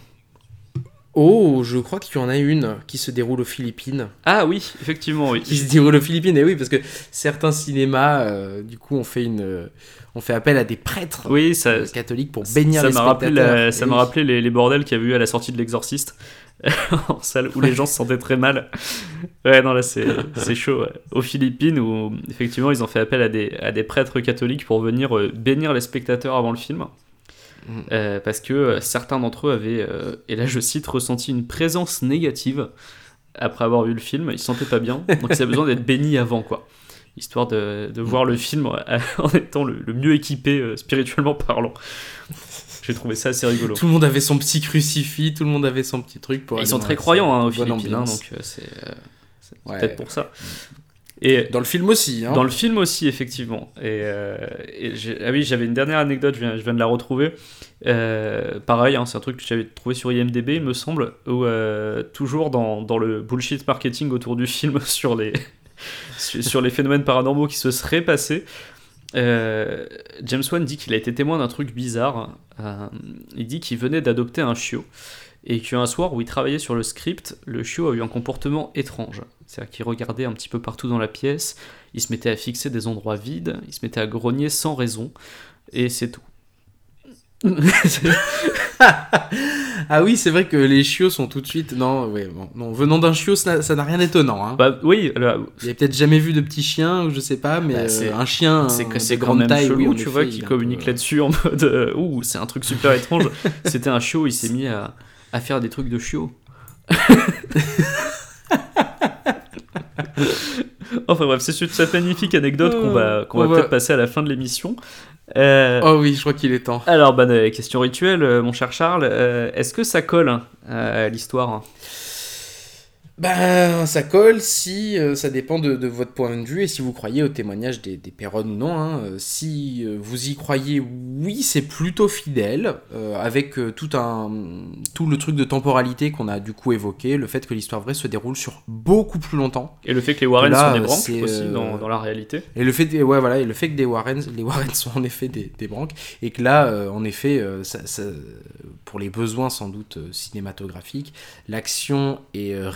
Oh, je crois qu'il y en a une qui se déroule aux Philippines. Ah oui, effectivement, oui. Qui se déroule aux Philippines, et oui, parce que certains cinémas, euh, du coup, on fait, une, euh, on fait appel à des prêtres Oui, ça, euh, catholiques pour bénir ça les spectateurs. la- ça m'a oui. rappelé les, les bordels qu'il y avait eu à la sortie de l'Exorciste en salle où les gens se sentaient très mal. Ouais, non, là c'est c'est chaud. ouais. Aux Philippines, où effectivement ils ont fait appel à des, à des prêtres catholiques pour venir bénir les spectateurs avant le film. Euh, parce que euh, certains d'entre eux avaient, euh, et là je cite, ressenti une présence négative après avoir vu le film. Ils se sentaient pas bien, donc ils avaient besoin d'être bénis avant, quoi. Histoire de, de voir le film en étant le, le mieux équipé euh, spirituellement parlant. J'ai trouvé ça assez rigolo. Tout le monde avait son petit crucifix, tout le monde avait son petit truc pour. Ils sont très croyants hein, aux Philippines, hein, donc c'est c'est Ouais. peut-être pour ça. Et Dans le film aussi, hein. Dans le film aussi, effectivement. Et, euh, et ah oui, j'avais une dernière anecdote, je viens, je viens de la retrouver. Euh, pareil, hein, c'est un truc que j'avais trouvé sur IMDB, il me semble, où euh, toujours dans, dans le bullshit marketing autour du film sur les, sur, les phénomènes paranormaux qui se seraient passés. James Wan dit qu'il a été témoin d'un truc bizarre. Il dit qu'il venait d'adopter un chiot et qu'un soir où il travaillait sur le script, le chiot a eu un comportement étrange. C'est-à-dire qu'il regardait un petit peu partout dans la pièce, il se mettait à fixer des endroits vides, il se mettait à grogner sans raison, et c'est tout. Ah oui, c'est vrai que les chiots sont tout de suite. Non, ouais, bon, non. Venant d'un chiot, ça n'a- rien d'étonnant. Hein. bah oui, là, a peut-être jamais vu de petit chien, je sais pas, mais Bah, euh, c'est- un chien c'est euh, que de c'est grande taille, chelou, oui, en tu effet, vois, qui communique peu- là-dessus en mode euh, ouh, c'est un truc super étrange. C'était un chiot, il s'est mis à, à faire des trucs de chiot. enfin bref, c'est cette magnifique anecdote qu'on va, qu'on peut-être passer à la fin de l'émission. Euh, Oh oui, je crois qu'il est temps. Alors, bah, euh, question rituelle, euh, mon cher Charles, euh, est-ce que ça colle hein, à l'histoire? Ben, ça colle si euh, ça dépend de, de votre point de vue et si vous croyez au témoignage des, des Perronnes ou non. hein. Euh, Si euh, vous y croyez, oui, c'est plutôt fidèle, avec tout, un, tout le truc de temporalité qu'on a du coup évoqué, le fait que l'histoire vraie se déroule sur beaucoup plus longtemps. Et le fait que les Warren Là, sont des branques aussi dans, dans la réalité Et le fait, que- ouais, voilà, et le fait que des Warren, les Warren sont en effet des, des branques, et que là, en effet, ça, ça- pour les besoins sans doute cinématographiques, l'action est euh,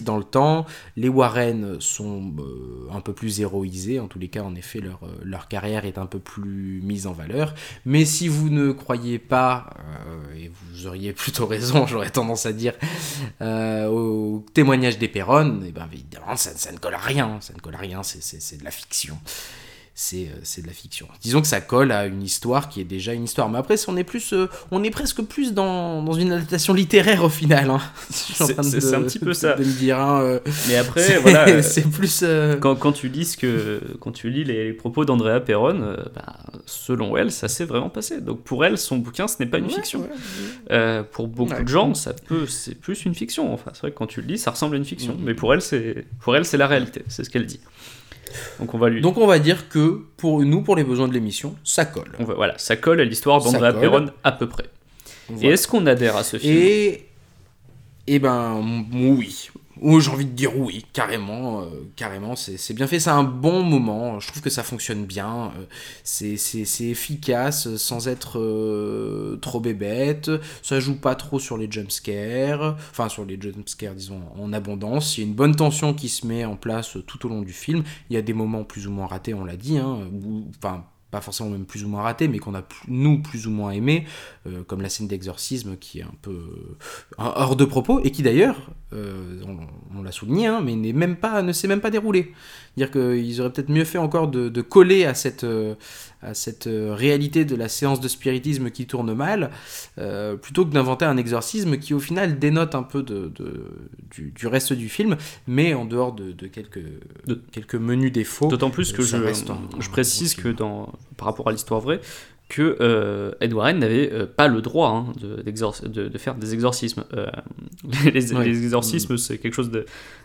dans le temps. Les Warren sont euh, un peu plus héroïsés, en tous les cas, en effet, leur, euh, leur carrière est un peu plus mise en valeur. Mais si vous ne croyez pas, euh, et vous auriez plutôt raison, j'aurais tendance à dire, au témoignage des Perronnes, et ben évidemment, ça, ne colle à rien. Ça ne colle à rien, c'est de la fiction. C'est euh, c'est de la fiction. Disons que ça colle à une histoire qui est déjà une histoire. Mais après, on est, plus, euh, on est presque plus dans, dans une adaptation littéraire au final. hein. C'est- de- un petit peu ça. De me dire. hein, euh, Mais après, c'est voilà. c'est plus. Quand, quand tu lis ce que, quand tu lis les, les propos d'Andrea Perron, bah, selon elle, ça s'est vraiment passé. Donc pour elle, son bouquin, ce n'est pas une ouais, fiction. ouais. Euh, pour beaucoup de gens, ça peut, c'est plus une fiction. Enfin, c'est vrai que quand tu le lis, ça ressemble à une fiction. Mhm. Mais pour elle, c'est, pour elle, c'est la réalité. C'est ce qu'elle dit. Donc on va lui. Donc on va dire que pour nous, pour les besoins de l'émission, ça colle. on va- voilà, ça colle à l'histoire d'Andrea colle. Perron à peu près. Et est-ce qu'on adhère à ce film? Et, et ben oui. Ou j'ai envie de dire oui, carrément, euh, carrément, c'est bien fait, c'est un bon moment, je trouve que ça fonctionne bien, euh, c'est efficace euh, sans être trop bébête, ça joue pas trop sur les jumpscares, enfin sur les jumpscares disons en abondance, il y a une bonne tension qui se met en place tout au long du film, il y a des moments plus ou moins ratés, on l'a dit, hein, enfin pas forcément même plus ou moins ratés, mais qu'on a nous plus ou moins aimé, euh, comme la scène d'exorcisme qui est un peu euh, hors de propos et qui d'ailleurs, euh, on, l'a souligné, hein, mais même pas, ne s'est même pas déroulé. Dire qu'ils auraient peut-être mieux fait encore de, coller à cette, à cette euh, réalité de la séance de spiritisme qui tourne mal, euh, plutôt que d'inventer un exorcisme qui au final dénote un peu de, de- du, du reste du film, mais en dehors de, de quelques, De- quelques menus défauts. D'autant plus que ça je, précise que dans, par rapport à l'histoire vraie, que euh, Ed Warren n'avait euh, pas le droit hein, de, d'exor- de- de faire des exorcismes. Euh, les, Ouais. les exorcismes, c'est quelque chose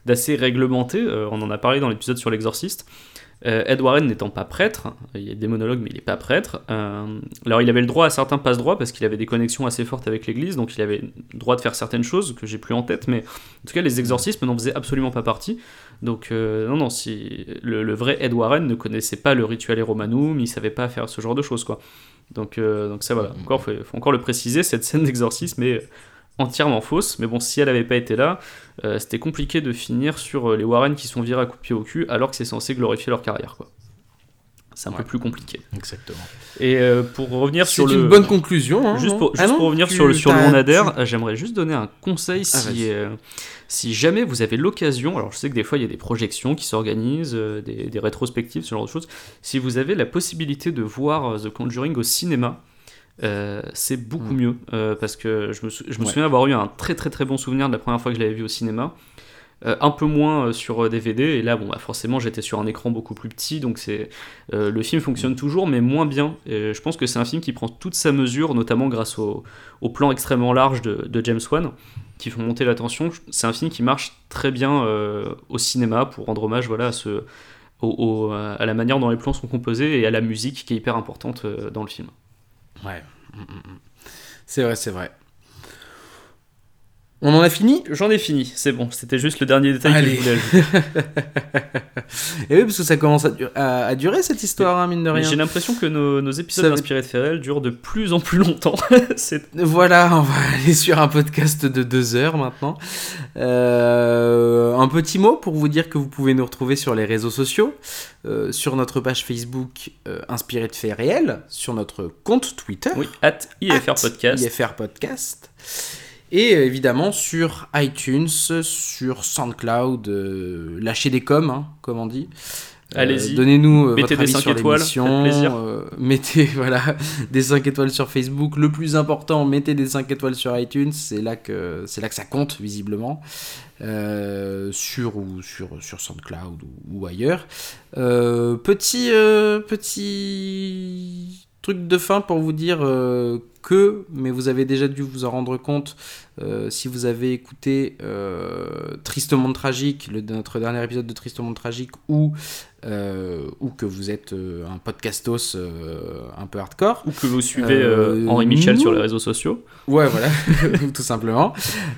d'assez réglementé. euh, on en a parlé dans l'épisode sur l'exorciste. Euh, Ed Warren n'étant pas prêtre, il y a des monologues, mais il n'est pas prêtre. euh, alors, il avait le droit à certains passe-droits parce qu'il avait des connexions assez fortes avec l'Église, donc il avait le droit de faire certaines choses que j'ai plus en tête, mais en tout cas, les exorcismes n'en faisaient absolument pas partie. Donc, euh, non, non, si le, le vrai Ed Warren ne connaissait pas le rituel Romanum, il savait pas faire ce genre de choses, quoi. Donc, euh, donc ça, voilà. Mhm. Encore, faut, faut encore le préciser, cette scène d'exorcisme est entièrement fausse. Mais bon, si elle n'avait pas été là, euh, c'était compliqué de finir sur euh, les Warren qui sont virés à coups de pied au cul, alors que c'est censé glorifier leur carrière, quoi. C'est un Ouais. peu plus compliqué. Exactement. Et euh, pour revenir C'est sur le... une bonne conclusion. hein, Juste pour, Ah juste non, pour revenir sur le, sur le tu- j'aimerais juste donner un conseil Ah, si, euh, si jamais vous avez l'occasion, alors je sais que des fois il y a des projections qui s'organisent, euh, des, des rétrospectives, ce genre de choses, si vous avez la possibilité de voir The Conjuring au cinéma, euh, c'est beaucoup Mm. mieux euh, parce que je me, sou- je me Ouais. souviens avoir eu un très très très bon souvenir de la première fois que je l'avais vu au cinéma. Euh, un peu moins sur DVD et là bon bah, forcément j'étais sur un écran beaucoup plus petit donc c'est le film fonctionne toujours mais moins bien et je pense que c'est un film qui prend toute sa mesure notamment grâce au, au plan extrêmement large de, de James Wan qui font monter la tension c'est un film qui marche très bien au cinéma pour rendre hommage voilà à ce au- au- à la manière dont les plans sont composés et à la musique qui est hyper importante dans le film Ouais. Mm, mm, mm. C'est vrai, c'est vrai. On en a fini J'en ai fini, c'est bon, c'était juste le dernier détail que Allez. je voulais ajouter. Et oui, parce que ça commence à, dur- à- à durer cette histoire, hein, mine de rien. J'ai l'impression que nos, nos épisodes Ça inspirés de Ferrell durent de plus en plus longtemps. Voilà, on va aller sur un podcast de deux heures maintenant. Euh, un petit mot pour vous dire que vous pouvez nous retrouver sur les réseaux sociaux, euh, sur notre page Facebook euh, Inspiré de faits réels, sur notre compte Twitter. oui, at IFR Podcast. IFR Podcast. Et euh, évidemment sur iTunes, sur SoundCloud, euh, lâchez des coms, hein, comme on dit. Euh, Allez-y. Donnez-nous Mettez votre des avis cinq sur étoiles, euh, mettez voilà, des 5 étoiles sur Facebook. Le plus important, mettez des 5 étoiles sur iTunes. C'est là que, c'est là que ça compte, visiblement. Euh, sur, ou, sur, sur SoundCloud ou, ou ailleurs. Petit, petit truc de fin pour vous dire que, mais vous avez déjà dû vous en rendre compte euh, si vous avez écouté euh, Triste Monde Tragique, le, notre dernier épisode de Triste Monde Tragique, ou, euh, ou que vous êtes euh, un podcastos un peu hardcore. Ou que vous suivez Henri Michel nous- sur les réseaux sociaux. Ouais, voilà, tout simplement.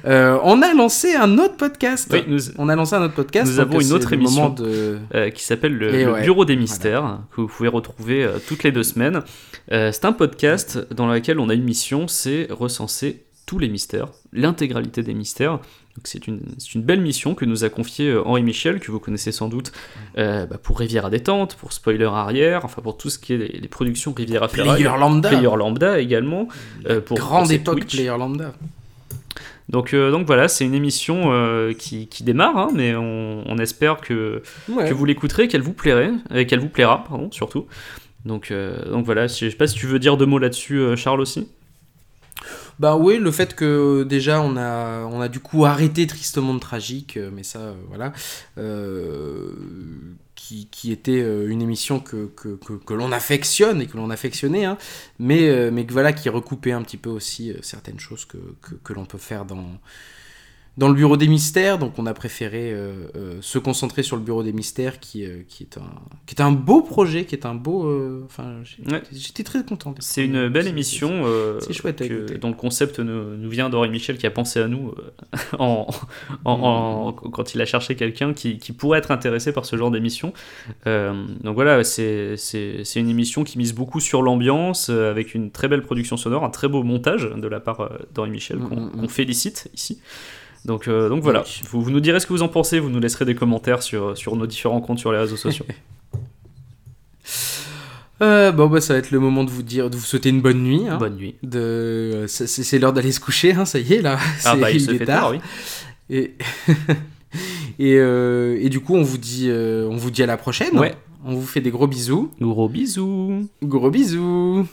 On a lancé un autre podcast. Oui, nous, On a lancé un autre podcast. Nous avons une autre émission. de... qui s'appelle le, ouais, Bureau des Mystères, que vous pouvez retrouver toutes les deux semaines. C'est un podcast dans lequel on a une mission, c'est recenser tous les mystères, l'intégralité des mystères. Donc c'est une, une belle mission que nous a confiée euh, Henri Michel, que vous connaissez sans doute euh, bah, pour Rivière Détente, pour Spoiler Arrière, enfin pour tout ce qui est les, les productions Riviera Ferraille. Player Lambda. Player Lambda également. euh, pour, Grande pour époque Twitch. Player Lambda. Donc, euh, donc voilà, c'est une émission euh, qui, qui démarre, hein, mais on, on espère que, Ouais. que vous l'écouterez, qu'elle vous plairait, et qu'elle vous plaira, pardon, surtout. Donc, euh, donc voilà, je sais pas si tu veux dire deux mots là-dessus, Charles aussi? Bah oui, le fait que déjà on a, on a du coup arrêté Tristement Tragique, euh, mais ça, euh, voilà, euh, qui, qui était euh, une émission que, que, que, que l'on affectionne et que l'on affectionnait, hein, mais, euh, mais voilà, qui recoupait un petit peu aussi euh, certaines choses que, que, que l'on peut faire dans, dans le Bureau des Mystères, donc on a préféré euh, euh, se concentrer sur le Bureau des Mystères, qui, euh, qui, est, un, qui est un beau projet, qui est un beau... Enfin, Ouais. j'étais très content. C'est une belle émission c'est chouette que- dont le concept nous, nous vient d'Henri Michel qui a pensé à nous en, en- en- quand il a cherché quelqu'un qui, qui pourrait être intéressé par ce genre d'émission. Donc voilà, c'est une émission qui mise beaucoup sur l'ambiance, avec une très belle production sonore, un très beau montage de la part d'Henri Michel, qu'on Mm, mm, mm. qu'on félicite ici. Donc, euh, donc voilà, Oui. vous, vous nous direz ce que vous en pensez, vous nous laisserez des commentaires sur, sur nos différents comptes sur les réseaux sociaux. Euh, bon, bah, ça va être le moment de vous dire, de vous souhaiter une bonne nuit. hein. Bonne nuit. De, c'est, c'est- c'est l'heure d'aller se coucher, hein, ça y est, là. Ah C'est- bah il se est fait tard, oui. Et, et, euh, et du coup, on vous dit, euh, on vous dit à la prochaine. Ouais. On vous fait des gros bisous. Gros bisous Gros bisous.